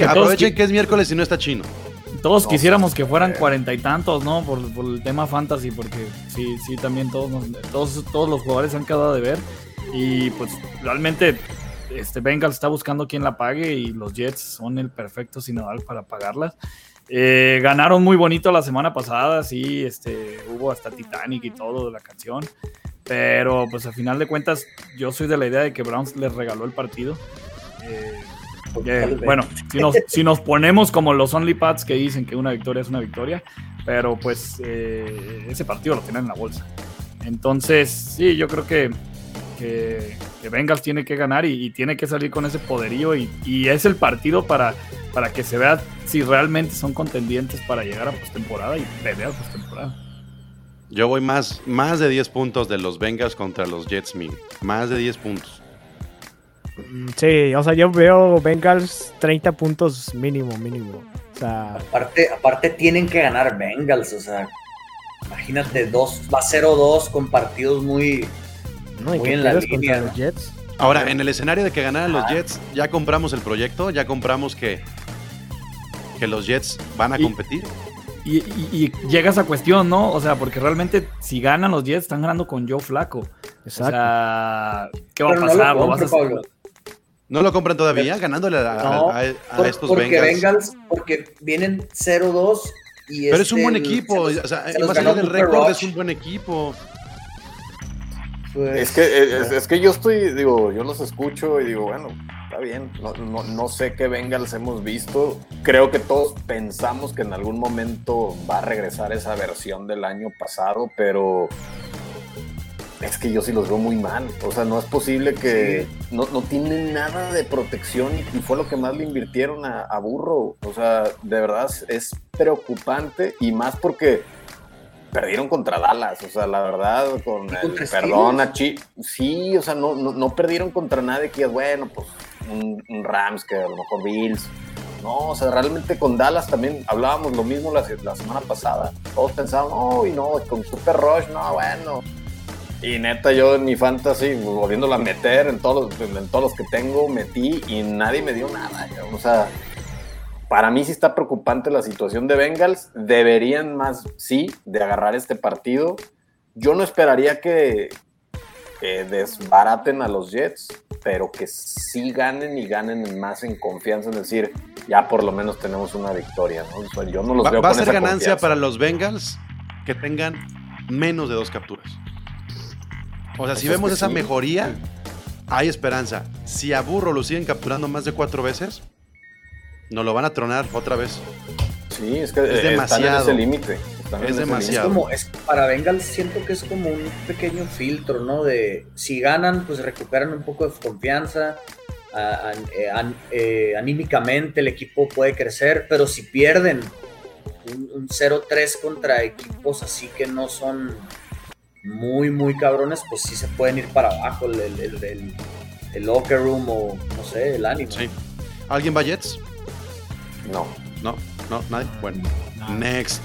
aprovechen, que es miércoles y no está chino. Todos quisiéramos que fueran cuarenta y tantos, ¿no? Por, el tema fantasy, porque sí, sí, también todos, todos, todos los jugadores se han quedado de ver. Y pues realmente este Bengals está buscando quien la pague y los Jets son el perfecto sinodal para pagarlas. Eh, ganaron muy bonito la semana pasada, sí, este, hubo hasta Titanic y todo de la canción, pero pues al final de cuentas yo soy de la idea de que Browns les regaló el partido. Eh, bueno, si nos, si nos, ponemos como los Only Pads que dicen que una victoria es una victoria, pero pues eh, ese partido lo tienen en la bolsa. Entonces, sí, yo creo que que, Bengals tiene que ganar y, tiene que salir con ese poderío y, es el partido para, para que se vea si realmente son contendientes para llegar a postemporada y pelear postemporada. Yo voy más, más de 10 puntos de los Bengals contra los Jets, Más de 10 puntos. Mm, sí, o sea, yo veo Bengals 30 puntos mínimo, mínimo. aparte, aparte tienen que ganar Bengals, o sea, imagínate, dos, va 0-2 con partidos muy, muy en la línea. Los Jets. Ahora, en el escenario de que ganaran los Jets, ya compramos el proyecto, ya compramos que, que los Jets van a competir. Y, llega esa cuestión, ¿no? O sea, porque realmente si ganan los Jets, están ganando con Joe Flaco. Exacto. O sea, ¿qué va a pasar? No lo, compran todavía? Ganándole a, estos porque Bengals. Porque vienen 0-2 y Pero es un buen equipo. o sea, más allá del récord, es un buen equipo. Pues, es, que, es, que yo estoy, digo, yo los escucho y digo, bueno, está bien, no, no, sé qué Bengals hemos visto. Creo que todos pensamos que en algún momento va a regresar esa versión del año pasado, pero es que yo sí los veo muy mal. O sea, no es posible que no, no, tienen nada de protección y, fue lo que más le invirtieron a, a Burro. O sea, de verdad es preocupante y más porque perdieron contra Dallas, o sea, la verdad, con el perdón a Chi, sí, o sea, no, no, perdieron contra nadie que es bueno, pues un, Rams que a lo mejor Bills, no, o sea, realmente con Dallas también hablábamos lo mismo la, semana pasada, todos pensaban, no, y no, con Super Rush, no, bueno, y neta, yo en mi fantasy, volviéndola a meter en todos, en todos los que tengo, metí y nadie me dio nada, o sea, para mí sí está preocupante la situación de Bengals. Deberían más, sí, de agarrar este partido. Yo no esperaría que, desbaraten a los Jets, pero que sí ganen y ganen más en confianza, es decir, ya por lo menos tenemos una victoria. ¿no? yo no los ¿Va, ¿Va a ser ganancia para los Bengals que tengan menos de dos capturas. O sea, si es vemos que esa sí. mejoría, hay esperanza. Si a Burro lo siguen capturando más de cuatro veces, nos lo van a tronar otra vez. Sí, es que Es eh, están en demasiado. ese límite. están en Es demasiado. Es como, es, para Bengals siento que es como un pequeño filtro, ¿no? De si ganan, pues recuperan un poco de confianza, a- a- eh, eh, anímicamente el equipo puede crecer, pero si pierden un, un 0-3 contra equipos así que no son muy, muy cabrones, pues sí se pueden ir para abajo el, el- el- el- el locker room o, no sé, el ánimo. Sí. ¿Alguien va a Jets? No. No, no, nadie. Bueno, Nada. next.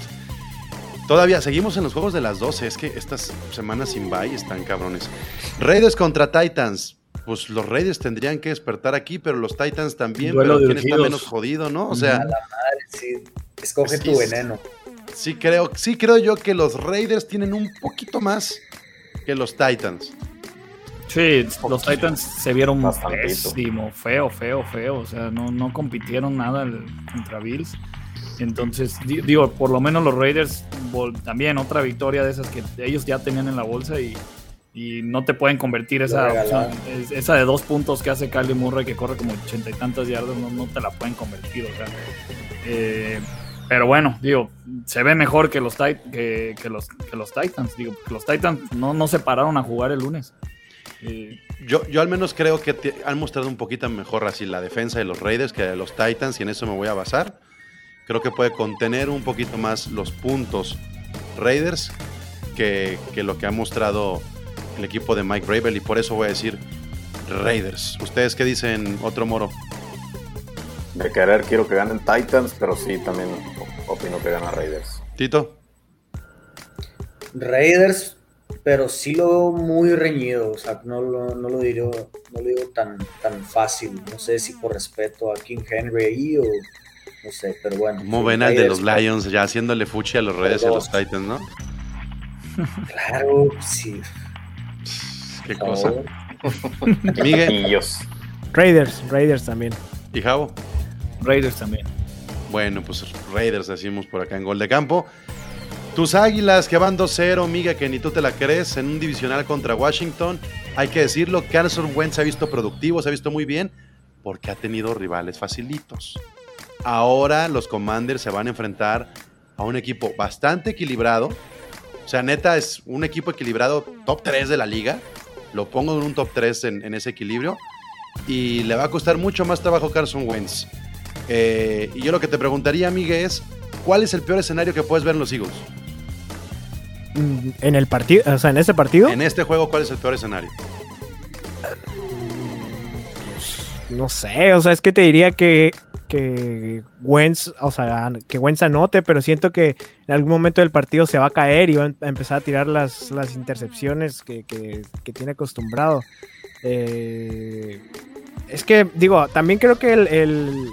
Todavía seguimos en los juegos de las 12. Es que estas semanas sin bye están cabrones. Raiders contra Titans. Pues los Raiders tendrían que despertar aquí, pero los Titans también. Duelo pero ¿quién está menos jodido, no? O sea, Sí, escoge Sí, tu veneno. sí creo, sí creo yo que los Raiders tienen un poquito más que los Titans. Sí, los Titans se vieron pésimo, feo, feo, feo. O sea, no, no compitieron nada contra Bills. Entonces, di- digo, por lo menos los Raiders también otra victoria de esas que ellos ya tenían en la bolsa y, y no te pueden convertir esa opción. Esa de dos puntos que hace Kylie Murray que corre como ochenta y tantas yardas, no, no te la pueden convertir. O sea, eh, pero bueno, digo, se ve mejor que los, que, que los, que los Titans. Digo, los Titans no, no se pararon a jugar el lunes. Yo, yo al menos creo que te- han mostrado un poquito mejor así la defensa de los Raiders que de los Titans y en eso me voy a basar. Creo que puede contener un poquito más los puntos Raiders que, que lo que ha mostrado el equipo de Mike Bravel y por eso voy a decir Raiders. ¿Ustedes qué dicen, otro moro? De querer quiero que ganen Titans, pero sí también opino que gana Raiders. Tito, Raiders, pero sí lo veo muy reñido, o sea, no lo, no lo digo, no lo digo tan, tan fácil, no sé si por respeto a King Henry ahí o no sé, pero bueno. ¿cómo sí, ven al de los Lions ya haciéndole fuchi a los Raiders y a los Titans, no? Claro, sí. Qué por cosa. *laughs* Miguel. Raiders, Raiders también. y Javo. Raiders también. Bueno, pues Raiders decimos por acá en gol de campo. Tus águilas que van 2-0, Miga, que ni tú te la crees, en un divisional contra Washington. Hay que decirlo, Carson Wentz se ha visto productivo, se ha visto muy bien, porque ha tenido rivales facilitos. Ahora los Commanders se van a enfrentar a un equipo bastante equilibrado. O sea, neta, es un equipo equilibrado top 3 de la liga. Lo pongo en un top 3 en, ese equilibrio. Y le va a costar mucho más trabajo Carson Wentz. Eh, y yo lo que te preguntaría, Miguel, es ¿cuál es el peor escenario que puedes ver en los Eagles? Mm, En el partido, o sea, en ese partido, En este juego, ¿cuál es el peor escenario? no sé, o sea, es que te diría que, que Wentz, o sea, que Wentz anote, pero siento que en algún momento del partido se va a caer y va a empezar a tirar las, las intercepciones que, que- que tiene acostumbrado. Eh, es que, digo, también creo que el, el-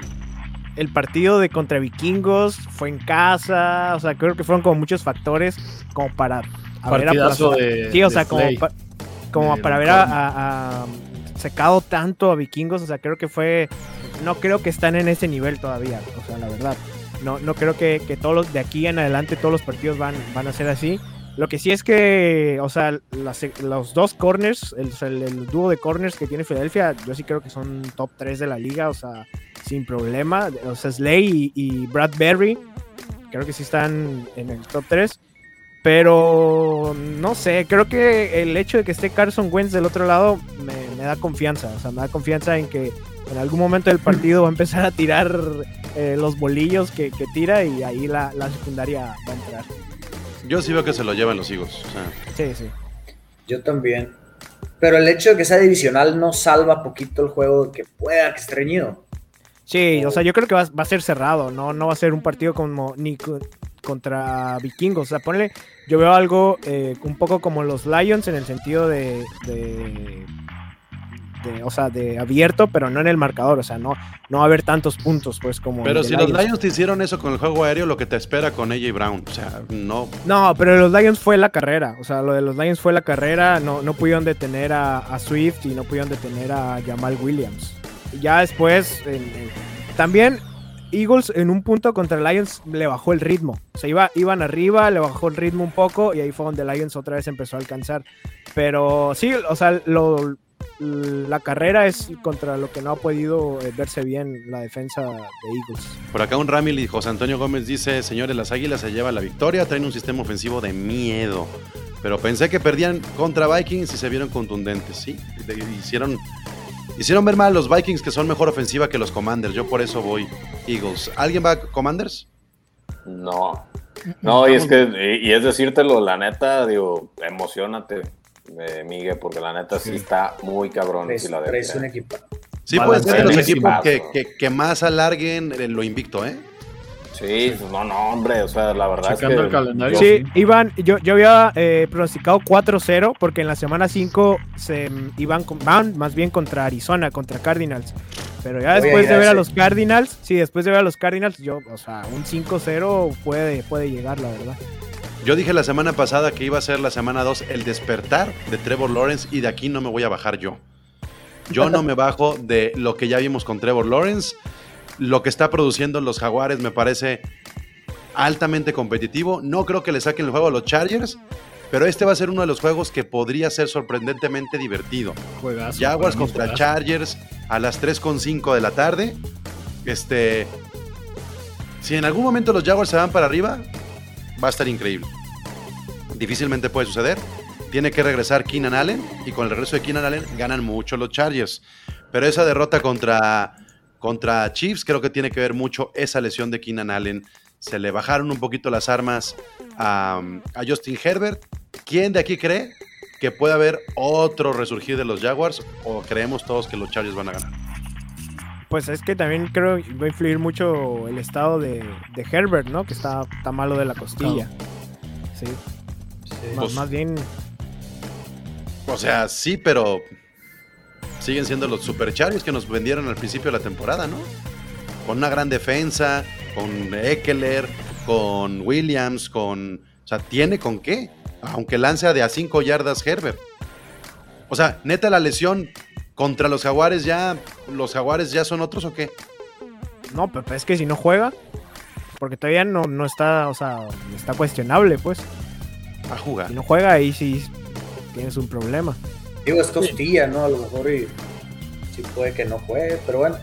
el partido de contra Vikingos fue en casa, o sea, creo que fueron como muchos factores como para haber aplazado- de- Sí, o de sea, como, para haber a- secado tanto a Vikingos, o sea, creo que fue, no creo que están en ese nivel todavía, o sea, la verdad. No, no creo que, que todos los de aquí en adelante todos los partidos van, van a ser así. Lo que sí es que, o sea, las- los dos corners, el dúo de corners que tiene Filadelfia, yo sí creo que son top 3 de la liga, o sea, sin problema. O sea, Slay y, y Brad Berry, creo que sí están en el top 3. Pero no sé, creo que el hecho de que esté Carson Wentz del otro lado me, me da confianza. O sea, me da confianza en que en algún momento del partido va a empezar a tirar eh, los bolillos que, que tira y ahí la, la secundaria va a entrar. Yo sí veo que se lo llevan los. O sea, Sí, sí. Yo también. Pero el hecho de que sea divisional no salva poquito el juego de que pueda que esté reñido. Sí, o sea, yo creo que va, va a ser cerrado, ¿no? No va a ser un partido como ni co- contra vikingos. O sea, ponle, yo veo algo eh, un poco como los Lions en el sentido de, de, de, o sea, de abierto, pero no en el marcador. O sea, no, no va a haber tantos puntos, pues, como. pero si los Lions te hicieron eso con el juego aéreo, lo que te espera con AJ Brown. O sea, no. No, pero los Lions fue la carrera. O sea, lo de los Lions fue la carrera. No, no pudieron detener a, a Swift y no pudieron detener a Jamal Williams. Ya después, también Eagles en un punto contra Lions le bajó el ritmo. O sea, iba, iban arriba, le bajó el ritmo un poco y ahí fue donde Lions otra vez empezó a alcanzar. Pero sí, o sea, la carrera es contra lo que no ha podido eh, verse bien la defensa de Eagles. Por acá un Ramil y José Antonio Gómez dice, señores, las Águilas se llevan la victoria, traen un sistema ofensivo de miedo. Pero pensé que perdían contra Vikings y se vieron contundentes, ¿sí? Hicieron, hicieron ver mal los Vikings que son mejor ofensiva que los Commanders. Yo por eso voy Eagles. ¿Alguien va a Commanders? No. No, y es que, y es decírtelo, la neta, digo, emocionate eh, Miguel, porque la neta sí, está muy cabrón. Es, la un equipo. Sí, puede ser de los equipos que, que, que, más alarguen lo invicto, ¿eh? Sí, no, no, hombre, o sea, la verdad es que... El calendario. Sí, Iván, yo, yo había eh, pronosticado 4-0 porque en la semana 5 se iban van más bien contra Arizona, contra Cardinals. Pero ya después de ver a los Cardinals, sí, después de ver a los Cardinals, yo, o sea, un 5-0 puede, puede llegar, la verdad. Yo dije la semana pasada que iba a ser la semana 2 el despertar de Trevor Lawrence y de aquí no me voy a bajar yo. Yo no me bajo de lo que ya vimos con Trevor Lawrence. Lo que está produciendo los Jaguares me parece altamente competitivo. No creo que le saquen el juego a los Chargers, pero este va a ser uno de los juegos que podría ser sorprendentemente divertido. Jaguars contra Chargers a las 3.5 de la tarde. Este, si en algún momento los Jaguars se van para arriba, va a estar increíble. Difícilmente puede suceder. Tiene que regresar Keenan Allen y con el regreso de Keenan Allen ganan mucho los Chargers. Pero esa derrota contra, contra Chiefs creo que tiene que ver mucho esa lesión de Keenan Allen. Se le bajaron un poquito las armas a, a Justin Herbert. ¿Quién de aquí cree que puede haber otro resurgir de los Jaguars o creemos todos que los Chargers van a ganar? Pues es que también creo que va a influir mucho el estado de, Herbert, ¿no? Que está, está, malo de la costilla. Sí. Pues más, bien. O sea, sí, pero siguen siendo los supercharios que nos vendieron al principio de la temporada, ¿no? Con una gran defensa, con Eckler, con Williams, con. O sea, tiene con qué. Aunque lance de a 5 yardas Herbert. O sea, neta, la lesión contra los Jaguares ya, los Jaguares ya son otros o qué? No, pero es que si no juega, porque todavía no, no está, o sea, está cuestionable, pues. A jugar. Si no juega, ahí sí tienes un problema. Digo, es costilla, ¿no? A lo mejor y sí puede que no juegue, pero bueno.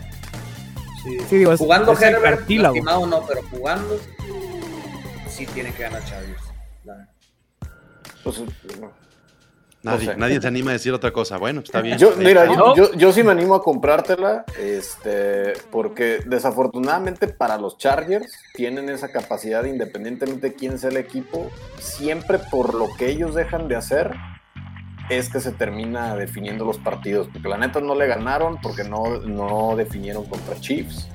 Sí, digo, jugando es Herbert, no, pero jugando sí tiene que ganar Chargers. Pues, Nadie, nadie se anima a decir otra cosa. Bueno, está bien. Yo, mira, yo, sí me animo a comprártela, este, porque desafortunadamente para los Chargers tienen esa capacidad, independientemente de quién sea el equipo, siempre por lo que ellos dejan de hacer, es que se termina definiendo los partidos. Porque la neta no le ganaron porque no, no definieron contra Chiefs.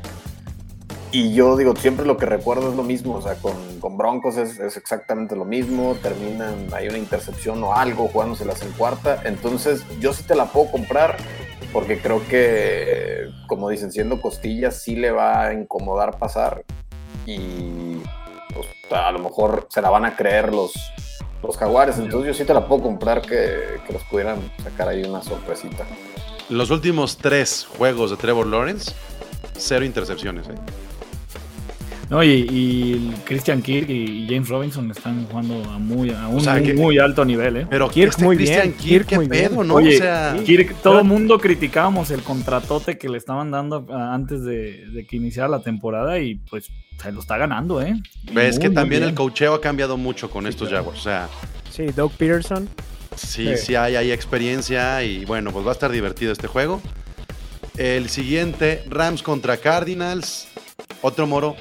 Y yo digo, siempre lo que recuerdo es lo mismo, o sea, con, con Broncos es, es, exactamente lo mismo, terminan, hay una intercepción o algo jugándoselas en cuarta, entonces yo sí te la puedo comprar porque creo que, como dicen, siendo costillas sí le va a incomodar pasar y pues, a lo mejor se la van a creer los, los jaguares, entonces yo sí te la puedo comprar que, que los pudieran sacar ahí una sorpresita. Los últimos tres juegos de Trevor Lawrence, cero intercepciones, ¿eh? No, y, Christian Kirk y James Robinson están jugando a, muy, a un muy, alto nivel, ¿eh? Pero Kirk este muy bien. Kirk, qué pedo, ¿no? Oye, o sea, Kirk, todo el mundo criticábamos el contratote que le estaban dando antes de, que iniciara la temporada y pues se lo está ganando, ¿eh? Ves que también el cocheo ha cambiado mucho con estos Jaguars, o sea... Sí, Doug Peterson. Sí, sí, hay, hay experiencia y bueno, pues va a estar divertido este juego. El siguiente, Rams contra Cardinals. Otro moro,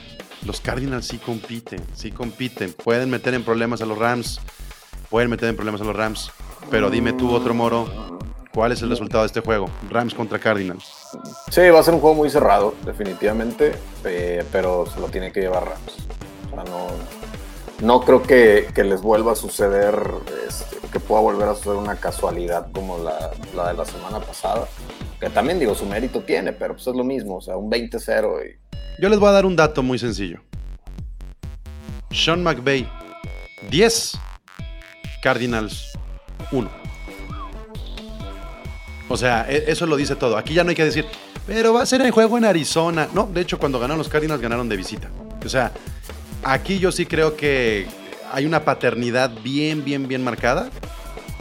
los Cardinals sí compiten, sí compiten. Pueden meter en problemas a los Rams, pueden meter en problemas a los Rams. Pero dime tú, otro moro, ¿cuál es el resultado de este juego? Rams contra Cardinals. Sí, va a ser un juego muy cerrado, definitivamente, eh, pero se lo tiene que llevar Rams. O sea, no, no creo que, les vuelva a suceder, este, que pueda volver a suceder una casualidad como la, la, de la semana pasada. Que también digo, su mérito tiene, pero pues es lo mismo, o sea, un 20-0 y yo les voy a dar un dato muy sencillo. Sean McVay, 10. Cardinals, 1. O sea, e, eso lo dice todo. Aquí ya no hay que decir, Pero va a ser el juego en Arizona. No, de hecho, cuando ganaron los Cardinals, ganaron de visita. O sea, aquí yo sí creo que hay una paternidad bien, bien, bien marcada.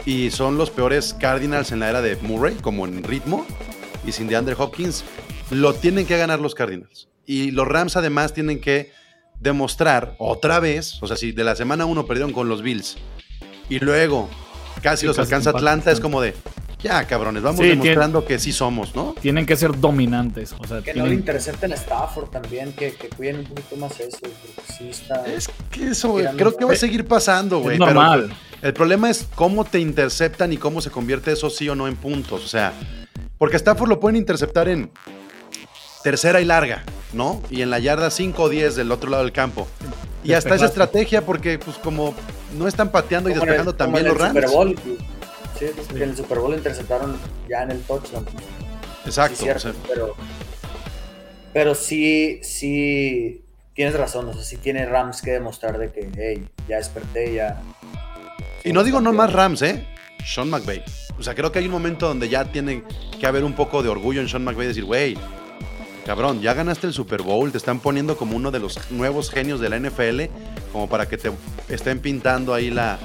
Y son los peores Cardinals en la era de Murray, como en ritmo. Y sin DeAndre Hopkins, lo tienen que ganar los Cardinals. Y los Rams además tienen que demostrar otra vez, o sea, si de la semana 1 perdieron con los Bills y luego casi Sí, los casi alcanza. Atlanta, es como de, ya cabrones, vamos Sí, demostrando que sí somos, ¿no? Tienen que ser dominantes. O sea, Que no le intercepten a Stafford también, que, que cuiden un poquito más eso, sí está... Es que eso Tirando creo que va a seguir pasando, güey. es pero normal. el problema es cómo te interceptan y cómo se convierte eso sí o no en puntos. O sea, porque Stafford lo pueden interceptar en tercera y larga, ¿no? Y en la yarda 5 o 10 del otro lado del campo. Y hasta esa estrategia, porque pues como no están pateando y despejando también los el Rams. Super Bowl, sí, que en el Super Bowl interceptaron ya en el touchdown. Exacto. Sí, cierto, o sea, pero, pero sí, sí, tienes razón, o sea, sí tiene Rams que demostrar de que, hey, ya desperté, ya... y no digo no más Rams, ¿eh? Sean McVay. O sea, creo que hay un momento donde ya tiene que haber un poco de orgullo en Sean McVay decir, güey, cabrón, ya ganaste el Super Bowl, te están poniendo como uno de los nuevos genios de la NFL, como para que te estén pintando ahí la,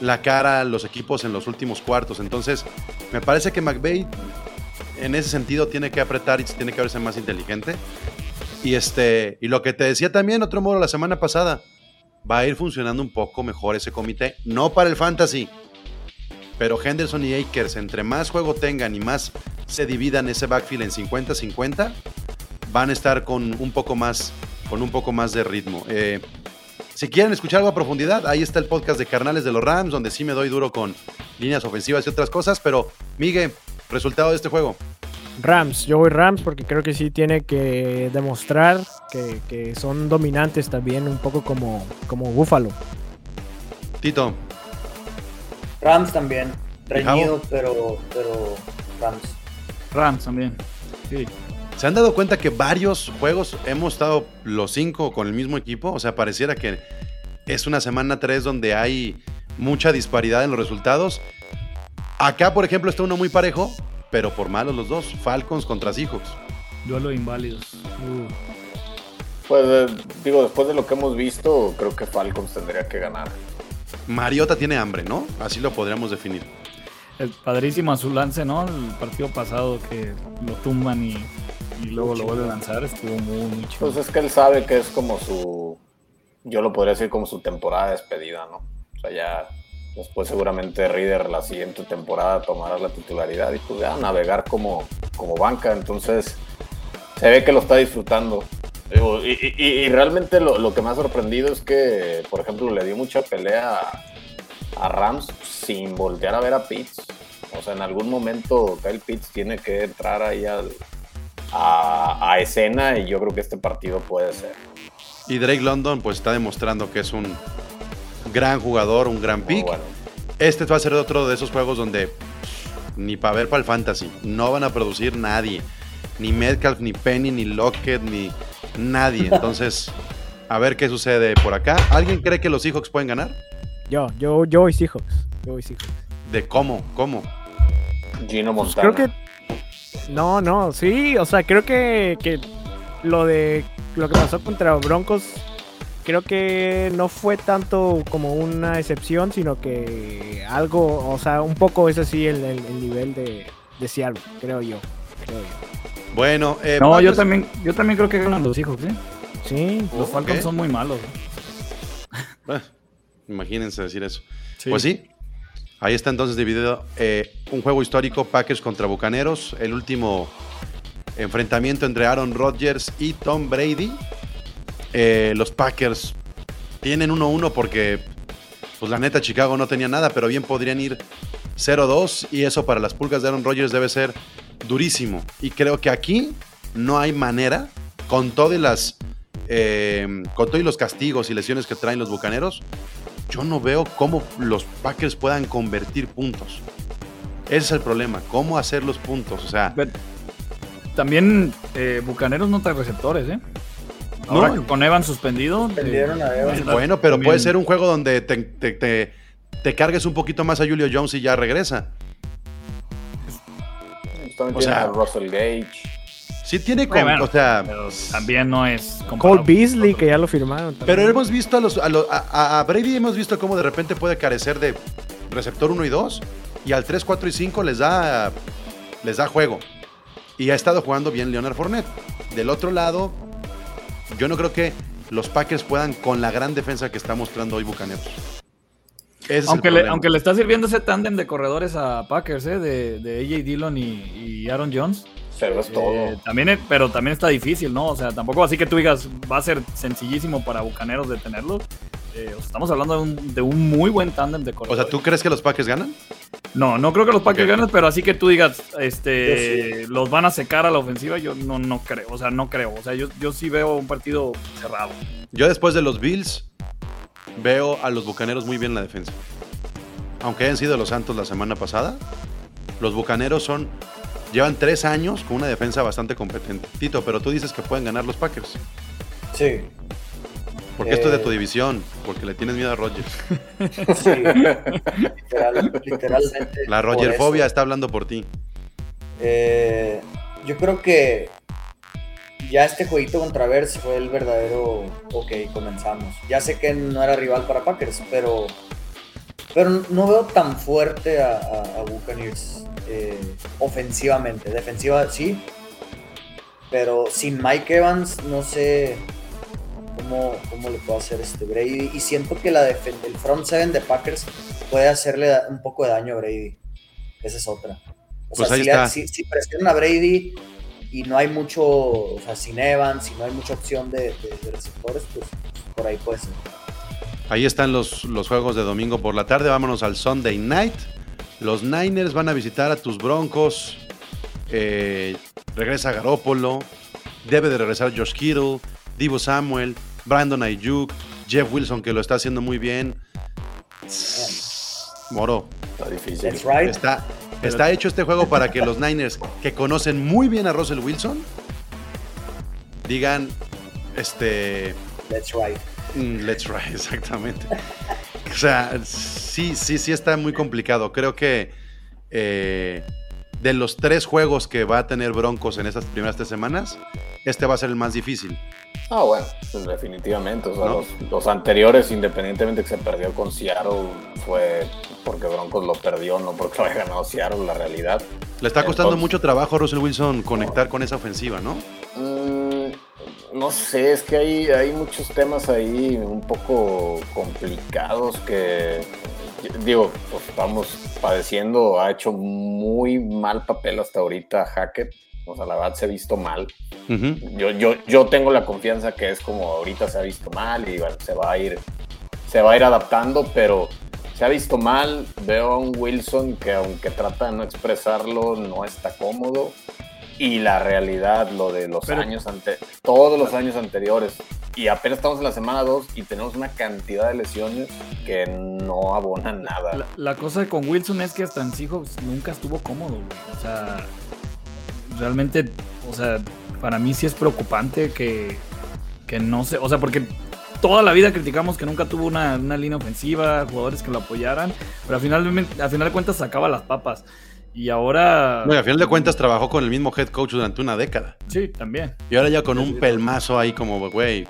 la cara a los equipos en los últimos cuartos. Entonces, me parece que McVay en ese sentido tiene que apretar y tiene que verse más inteligente. Y este, y lo que te decía también, otro modo, la semana pasada, va a ir funcionando un poco mejor ese comité. No para el fantasy, pero Henderson y Akers, entre más juego tengan y más se dividan ese backfield en 50-50, van a estar con un poco más, con un poco más de ritmo. Eh, si quieren escuchar algo a profundidad, ahí está el podcast de Carnales de los Rams, donde sí me doy duro con líneas ofensivas y otras cosas. Pero, Miguel, resultado de este juego. Rams, yo voy Rams porque creo que sí tiene que demostrar que, que son dominantes también, un poco como, como Buffalo. Tito, Rams también, reñido, pero, pero Rams. Rams también. Sí. ¿Se han dado cuenta que varios juegos hemos estado los cinco con el mismo equipo? O sea, pareciera que es una semana 3 donde hay mucha disparidad en los resultados. Acá, por ejemplo, está uno muy parejo, pero por malos los dos. Falcons contra Seahawks. Duelo de inválidos. Pues eh, digo, después de lo que hemos visto, creo que Falcons tendría que ganar. Mariota tiene hambre, ¿no? Así lo podríamos definir. El padrísimo a su lance, ¿no? El partido pasado que lo tumban y, y luego lo vuelve a lanzar. Estuvo muy, muy. Pues es que él sabe que es como su, yo lo podría decir como su temporada de despedida, ¿no? O sea, ya después seguramente Reader la siguiente temporada tomará la titularidad y pues ya navegar como, como banca. Entonces se ve que lo está disfrutando. Y, realmente lo, lo que me ha sorprendido es que, por ejemplo, le dio mucha pelea a Rams sin voltear a ver a Pitts. O sea, en algún momento Kyle Pitts tiene que entrar ahí al, a, a escena y yo creo que este partido puede ser. Y Drake London, pues está demostrando que es un gran jugador, un gran pick. bueno. Este va a ser otro de esos juegos donde ni para ver para el fantasy. No van a producir nadie. Ni Metcalf, ni Penny, ni Lockett, ni nadie. *laughs* Entonces, a ver qué sucede por acá. ¿Alguien cree que los Seahawks pueden ganar? Yo, yo, yo voy Seahawks. Yo voy Seahawks. ¿De cómo? ¿Cómo? Gino Pues Montana. creo que. No, no, sí, o sea, creo que, que lo de lo que pasó contra Broncos, creo que no fue tanto como una excepción, sino que algo, o sea, un poco es así el, el- el nivel de, de Seattle, creo yo. creo yo. Bueno, eh, No, yo también, yo también creo que ganan los hijos, ¿eh? Sí, Los. Falcons son muy malos. Ah, imagínense decir eso. Sí. Pues sí. Ahí está entonces dividido eh, un juego histórico, Packers contra Bucaneros, el último enfrentamiento entre Aaron Rodgers y Tom Brady. Eh, los Packers tienen 1-1 porque, pues la neta, Chicago no tenía nada, pero bien podrían ir 0-2 y eso para las pulgas de Aaron Rodgers debe ser durísimo. Y creo que aquí no hay manera, con todas las... eh, con todos los castigos y lesiones que traen los Bucaneros, yo no veo cómo los Packers puedan convertir puntos. Ese es el problema, cómo hacer los puntos. O sea, Pero También eh, Bucaneros no trae receptores, ¿eh? Ahora No. que con Evan suspendido. eh, Perdieron a Evans. está- bueno, pero también- puede ser un juego donde te, te- te- te cargues un poquito más a Julio Jones y ya regresa. O sea- a Russell Gage. Sí tiene con, bueno, o sea, Pero también no es. Cole. Beasley, que ya lo firmaron. también. pero hemos visto a los a, los- a- Brady hemos visto cómo de repente puede carecer de receptor 1 y 2 y al 3, 4 y 5 les da les da juego. Y ha estado jugando bien Leonard Fournette. Del otro lado, yo no creo que los Packers puedan con la gran defensa que está mostrando hoy Bucaneros. Aunque le, aunque le está sirviendo ese tándem de corredores a Packers, ¿eh? de, de AJ Dillon y, y Aaron Jones. Pero es todo. Eh, también, es- pero también está difícil, ¿no? O sea, tampoco así que tú digas, va a ser sencillísimo para Bucaneros detenerlos. Eh, o sea, estamos hablando de un, de un muy buen tándem de O corredores. sea, ¿tú crees que los Packers ganan? No, no creo que los Packers Ok. ganen, pero así que tú digas, este, los van a secar a la ofensiva, yo no, no creo. O sea, no creo. O sea, yo, yo sí veo un partido cerrado. Yo después de los Bills veo a los Bucaneros muy bien en la defensa. Aunque hayan sido los Santos la semana pasada, los Bucaneros son llevan tres años con una defensa bastante competente. Tito, pero tú dices que pueden ganar los Packers. Sí, Porque esto es de Eh. tu división, porque le tienes miedo a Rodgers. *laughs* sí. Literal- literalmente. La Rogerfobia está hablando por ti. Eh, yo creo que ya este jueguito contra Bears fue el verdadero. Ok, comenzamos. Ya sé que no era rival para Packers, pero. Pero no veo tan fuerte a, a- a Buccaneers eh, ofensivamente. Defensiva sí. Pero sin Mike Evans, no sé cómo, cómo le puedo hacer este Brady. Y siento que la el front seven de Packers puede hacerle un poco de daño a Brady. Esa es otra. O Pues sea, ahí si, está. si, si presionan a Brady y no hay mucho, o sea, sin Evans, y no hay mucha opción de, de- de receptores, pues por ahí puede ser. Ahí están los, los juegos de domingo por la tarde. Vámonos al Sunday night. Los Niners van a visitar a tus Broncos. Eh, regresa Garópolo. Debe de regresar Josh Kittle. Divo Samuel. Brandon Ayuk. Jeff Wilson, que lo está haciendo muy bien. Moro. Está difícil. That's right. Está, está hecho este juego para que los Niners, que conocen muy bien a Russell Wilson, digan, este, That's right. Mm, Let's try, *laughs* exactamente. O sea, sí, sí, sí está muy complicado. Creo que eh, de los tres juegos que va a tener Broncos en estas primeras tres semanas, este va a ser el más difícil. Ah, bueno, pues definitivamente. O sea, ¿No? los, los anteriores, independientemente que se perdió con Seattle, fue porque Broncos lo perdió, no porque lo haya ganado Seattle, la realidad. Le está costando Entonces- mucho trabajo a Russell Wilson conectar con esa ofensiva, ¿no? Mm, no sé, es que hay, hay muchos temas ahí un poco complicados que, digo, pues estamos padeciendo. Ha hecho muy mal papel hasta ahorita Hackett. O sea, la verdad se ha visto mal. Yo, yo, yo tengo la confianza que es como ahorita se ha visto mal y bueno, se va a ir, se va a ir adaptando, pero se ha visto mal. Veo a un Wilson que aunque trata de no expresarlo, no está cómodo. Y la realidad, lo de los Pero- años ante, todos los años anteriores. Y apenas estamos en la semana 2 y tenemos una cantidad de lesiones que no abonan nada. La, la cosa con Wilson es que hasta en Seahawks nunca estuvo cómodo, güey. O sea, realmente, o sea, para mí sí es preocupante que, que no sé, o sea, porque toda la vida criticamos que nunca tuvo una, una línea ofensiva, jugadores que lo apoyaran, pero al final, al final de cuentas sacaba las papas. Y ahora... No, y a final de cuentas trabajó con el mismo head coach durante una década. Sí, también. Y ahora ya con un pelmazo ahí como, güey,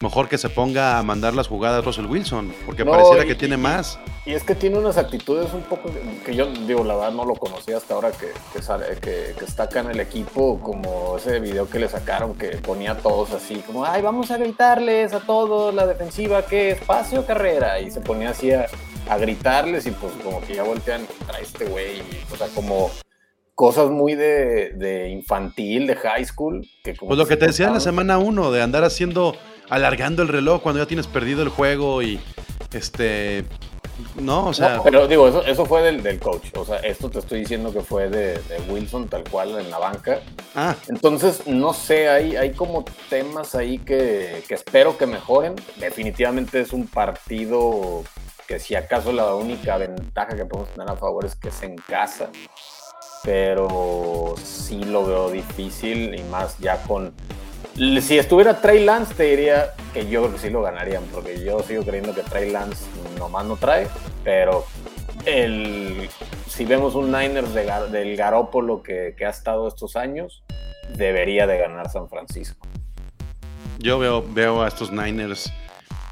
mejor que se ponga a mandar las jugadas Russell Wilson, porque No, pareciera y- que tiene más. Y es que tiene unas actitudes un poco que yo digo, la verdad no lo conocía hasta ahora que, que, sale- que- que está acá en el equipo, como ese video que le sacaron que ponía a todos así, como, ay, vamos a gritarles a todos la defensiva, ¿qué? Espacio, carrera. Y se ponía así a, a gritarles y pues como que ya voltean contra este güey, o sea, como cosas muy de, de infantil, de high school. Que como Pues lo que te decía en la se semana 1, de andar haciendo, alargando el reloj cuando ya tienes perdido el juego y este. No, o sea. No, pero digo, eso, eso fue del, del coach. O sea, esto te estoy diciendo que fue de, de Wilson, tal cual, en la banca. Ah, Entonces, no sé, hay, hay como temas ahí que, que espero que mejoren. Definitivamente es un partido que si acaso la única ventaja que podemos tener a favor es que es en casa. Pero sí lo veo difícil y más ya con... Si estuviera Trey Lance te diría que yo creo que sí lo ganarían, porque yo sigo creyendo que Trey Lance nomás no trae, pero el, si vemos un Niners del Garópolo que, que ha estado estos años, debería de ganar San Francisco. Yo veo, veo a estos Niners,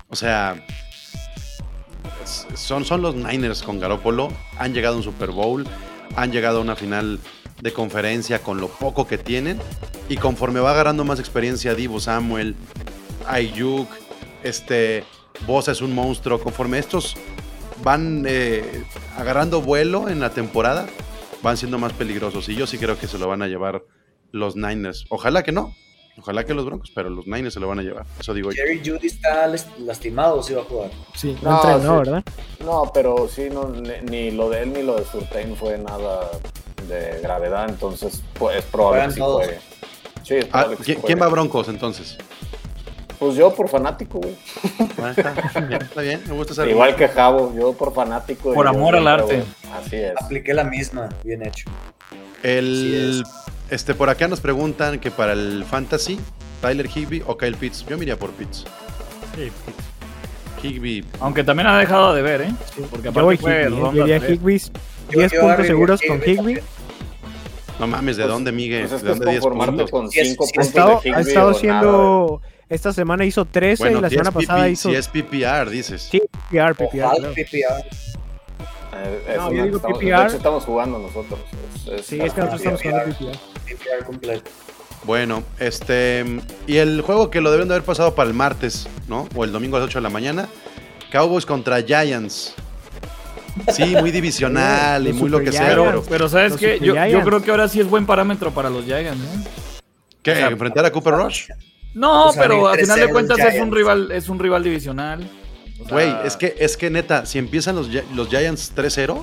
o sea, son, son los Niners con Garópolo, han llegado a un Super Bowl, han llegado a una final de conferencia con lo poco que tienen, y conforme va agarrando más experiencia Divo Samuel, Ayuk, este, Bosa es un monstruo, conforme estos van eh, agarrando vuelo en la temporada, van siendo más peligrosos, y yo sí creo que se lo van a llevar los Niners. Ojalá que no, Ojalá que los Broncos, pero los Niners se lo van a llevar. Eso digo yo. Jerry Judy está lastimado, sí va a jugar. Sí, no, entrenó, ¿verdad? No, pero sí, no, ni, lo de él ni lo de Surtain fue nada de gravedad, entonces pues, es probable que sí juegue. Sí, es ah, ¿quién, va a Broncos entonces? Pues yo por fanático, güey. Ah, está, bien, me gusta saber. Igual que Javo, yo por fanático. Por amor al arte. Así es. Apliqué la misma, bien hecho. El este, por acá nos preguntan que para el Fantasy, Tyler Higby o Kyle Pitts. Yo miraría por Pitts. Sí, Higby. Aunque también ha dejado de ver, ¿eh? porque aparte yo fue Higby, yo diría Higby 10 puntos seguros con Higby. No mames, ¿de pues, dónde, Miguel? Pues ¿De dónde 10 puntos? Con 5 puntos ha estado, ha estado haciendo... Esta semana hizo 13 y la semana pasada hizo... Si es PPR, dices. Sí, PPR, PPR. Claro. PPR. Eh, no, yo digo estamos, PPR. estamos jugando nosotros. Es, sí, es que nosotros estamos jugando PPR. PPR completo. Bueno, este. Y el juego que lo deben de haber pasado para el martes, ¿no? O el domingo a las 8 de la mañana. Cowboys contra Giants. Sí, muy divisional y muy lo que sea. Pero, pero ¿sabes qué? Yo, yo, creo que ahora sí es buen parámetro para los Giants, ¿eh? ¿Qué? ¿Enfrentar a Cooper Rush? No, pero al final de cuentas es un rival, es un rival divisional. Güey, es que, es que neta, si empiezan los, los Giants 3-0,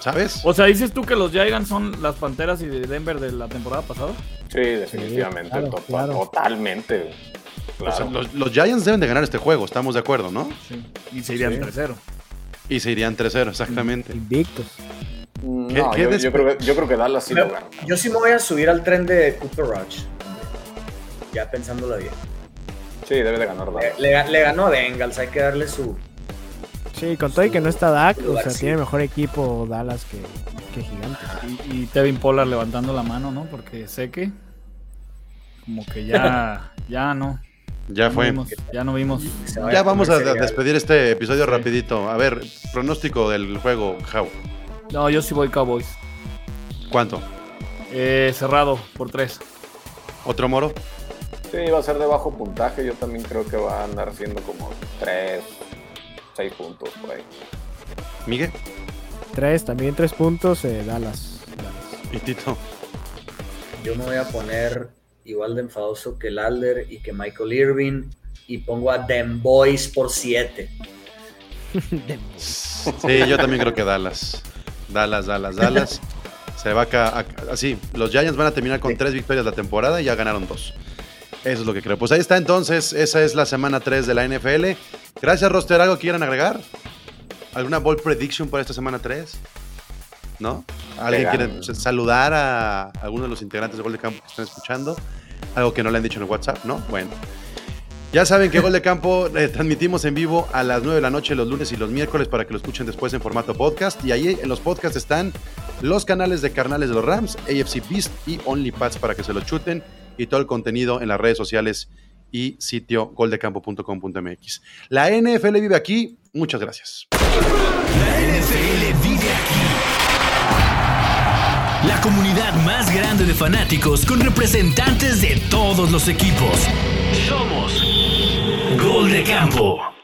¿sabes? O sea, dices tú que los Giants son las Panteras y de Denver de la temporada pasada. Sí, definitivamente, totalmente. los, Giants deben de ganar este juego, estamos de acuerdo, ¿no? Sí. Y se irían 3-0. Y se irían 3-0, exactamente. Invictos. Mm, no, yo, creo que, yo, creo que, Dallas sí lo gana. Yo sí me voy a subir al tren de Cooper Rush. Ya pensándolo bien. Sí, debe de ganar Le, ganó a Bengals, hay que darle su. Sí, con todo y que no está Dak, o sea, tiene mejor equipo Dallas que, que Gigantes. Y, Tevin Pollard levantando la mano, ¿no? Porque sé que. Como que ya. *laughs* ya no. Ya fue. ya no vimos. Ya vamos a despedir este episodio rapidito. A ver, pronóstico del juego, How. No, yo sí voy Cowboys. ¿Cuánto? Eh, cerrado, por tres. ¿Otro moro? Sí, va a ser de bajo puntaje. Yo también creo que va a andar siendo como 3, 6 puntos por ahí. ¿Miguel? 3, también 3 puntos, eh, Dallas. ¿Y Tito? Yo me voy a poner igual de enfadoso que el Alder y que Michael Irving y pongo a Dem Boys por 7. sí, yo también creo que Dallas. Dallas, Dallas, Dallas. Se va acá, así, los Giants van a terminar con 3 victorias la temporada y ya ganaron 2. Eso es lo que creo. Pues ahí está entonces, esa es la semana 3 de la NFL. Gracias, Roster. ¿Algo quieran agregar? ¿Alguna ball prediction para esta semana 3? ¿No? ¿Alguien quiere saludar a alguno de los integrantes de Gol de Campo que están escuchando? Algo que no le han dicho en el WhatsApp, ¿no? Bueno. Ya saben que Gol de Campo eh, transmitimos en vivo a las 9 de la noche los lunes y los miércoles para que lo escuchen después en formato podcast. Y ahí en los podcasts están los canales de carnales de los Rams, AFC Beast y OnlyPads para que se lo chuten y todo el contenido en las redes sociales y sitio goldecampo.com.mx. La NFL vive aquí. Muchas gracias. La NFL vive aquí. La comunidad más grande de fanáticos con representantes de todos los equipos. Somos Gol de Campo.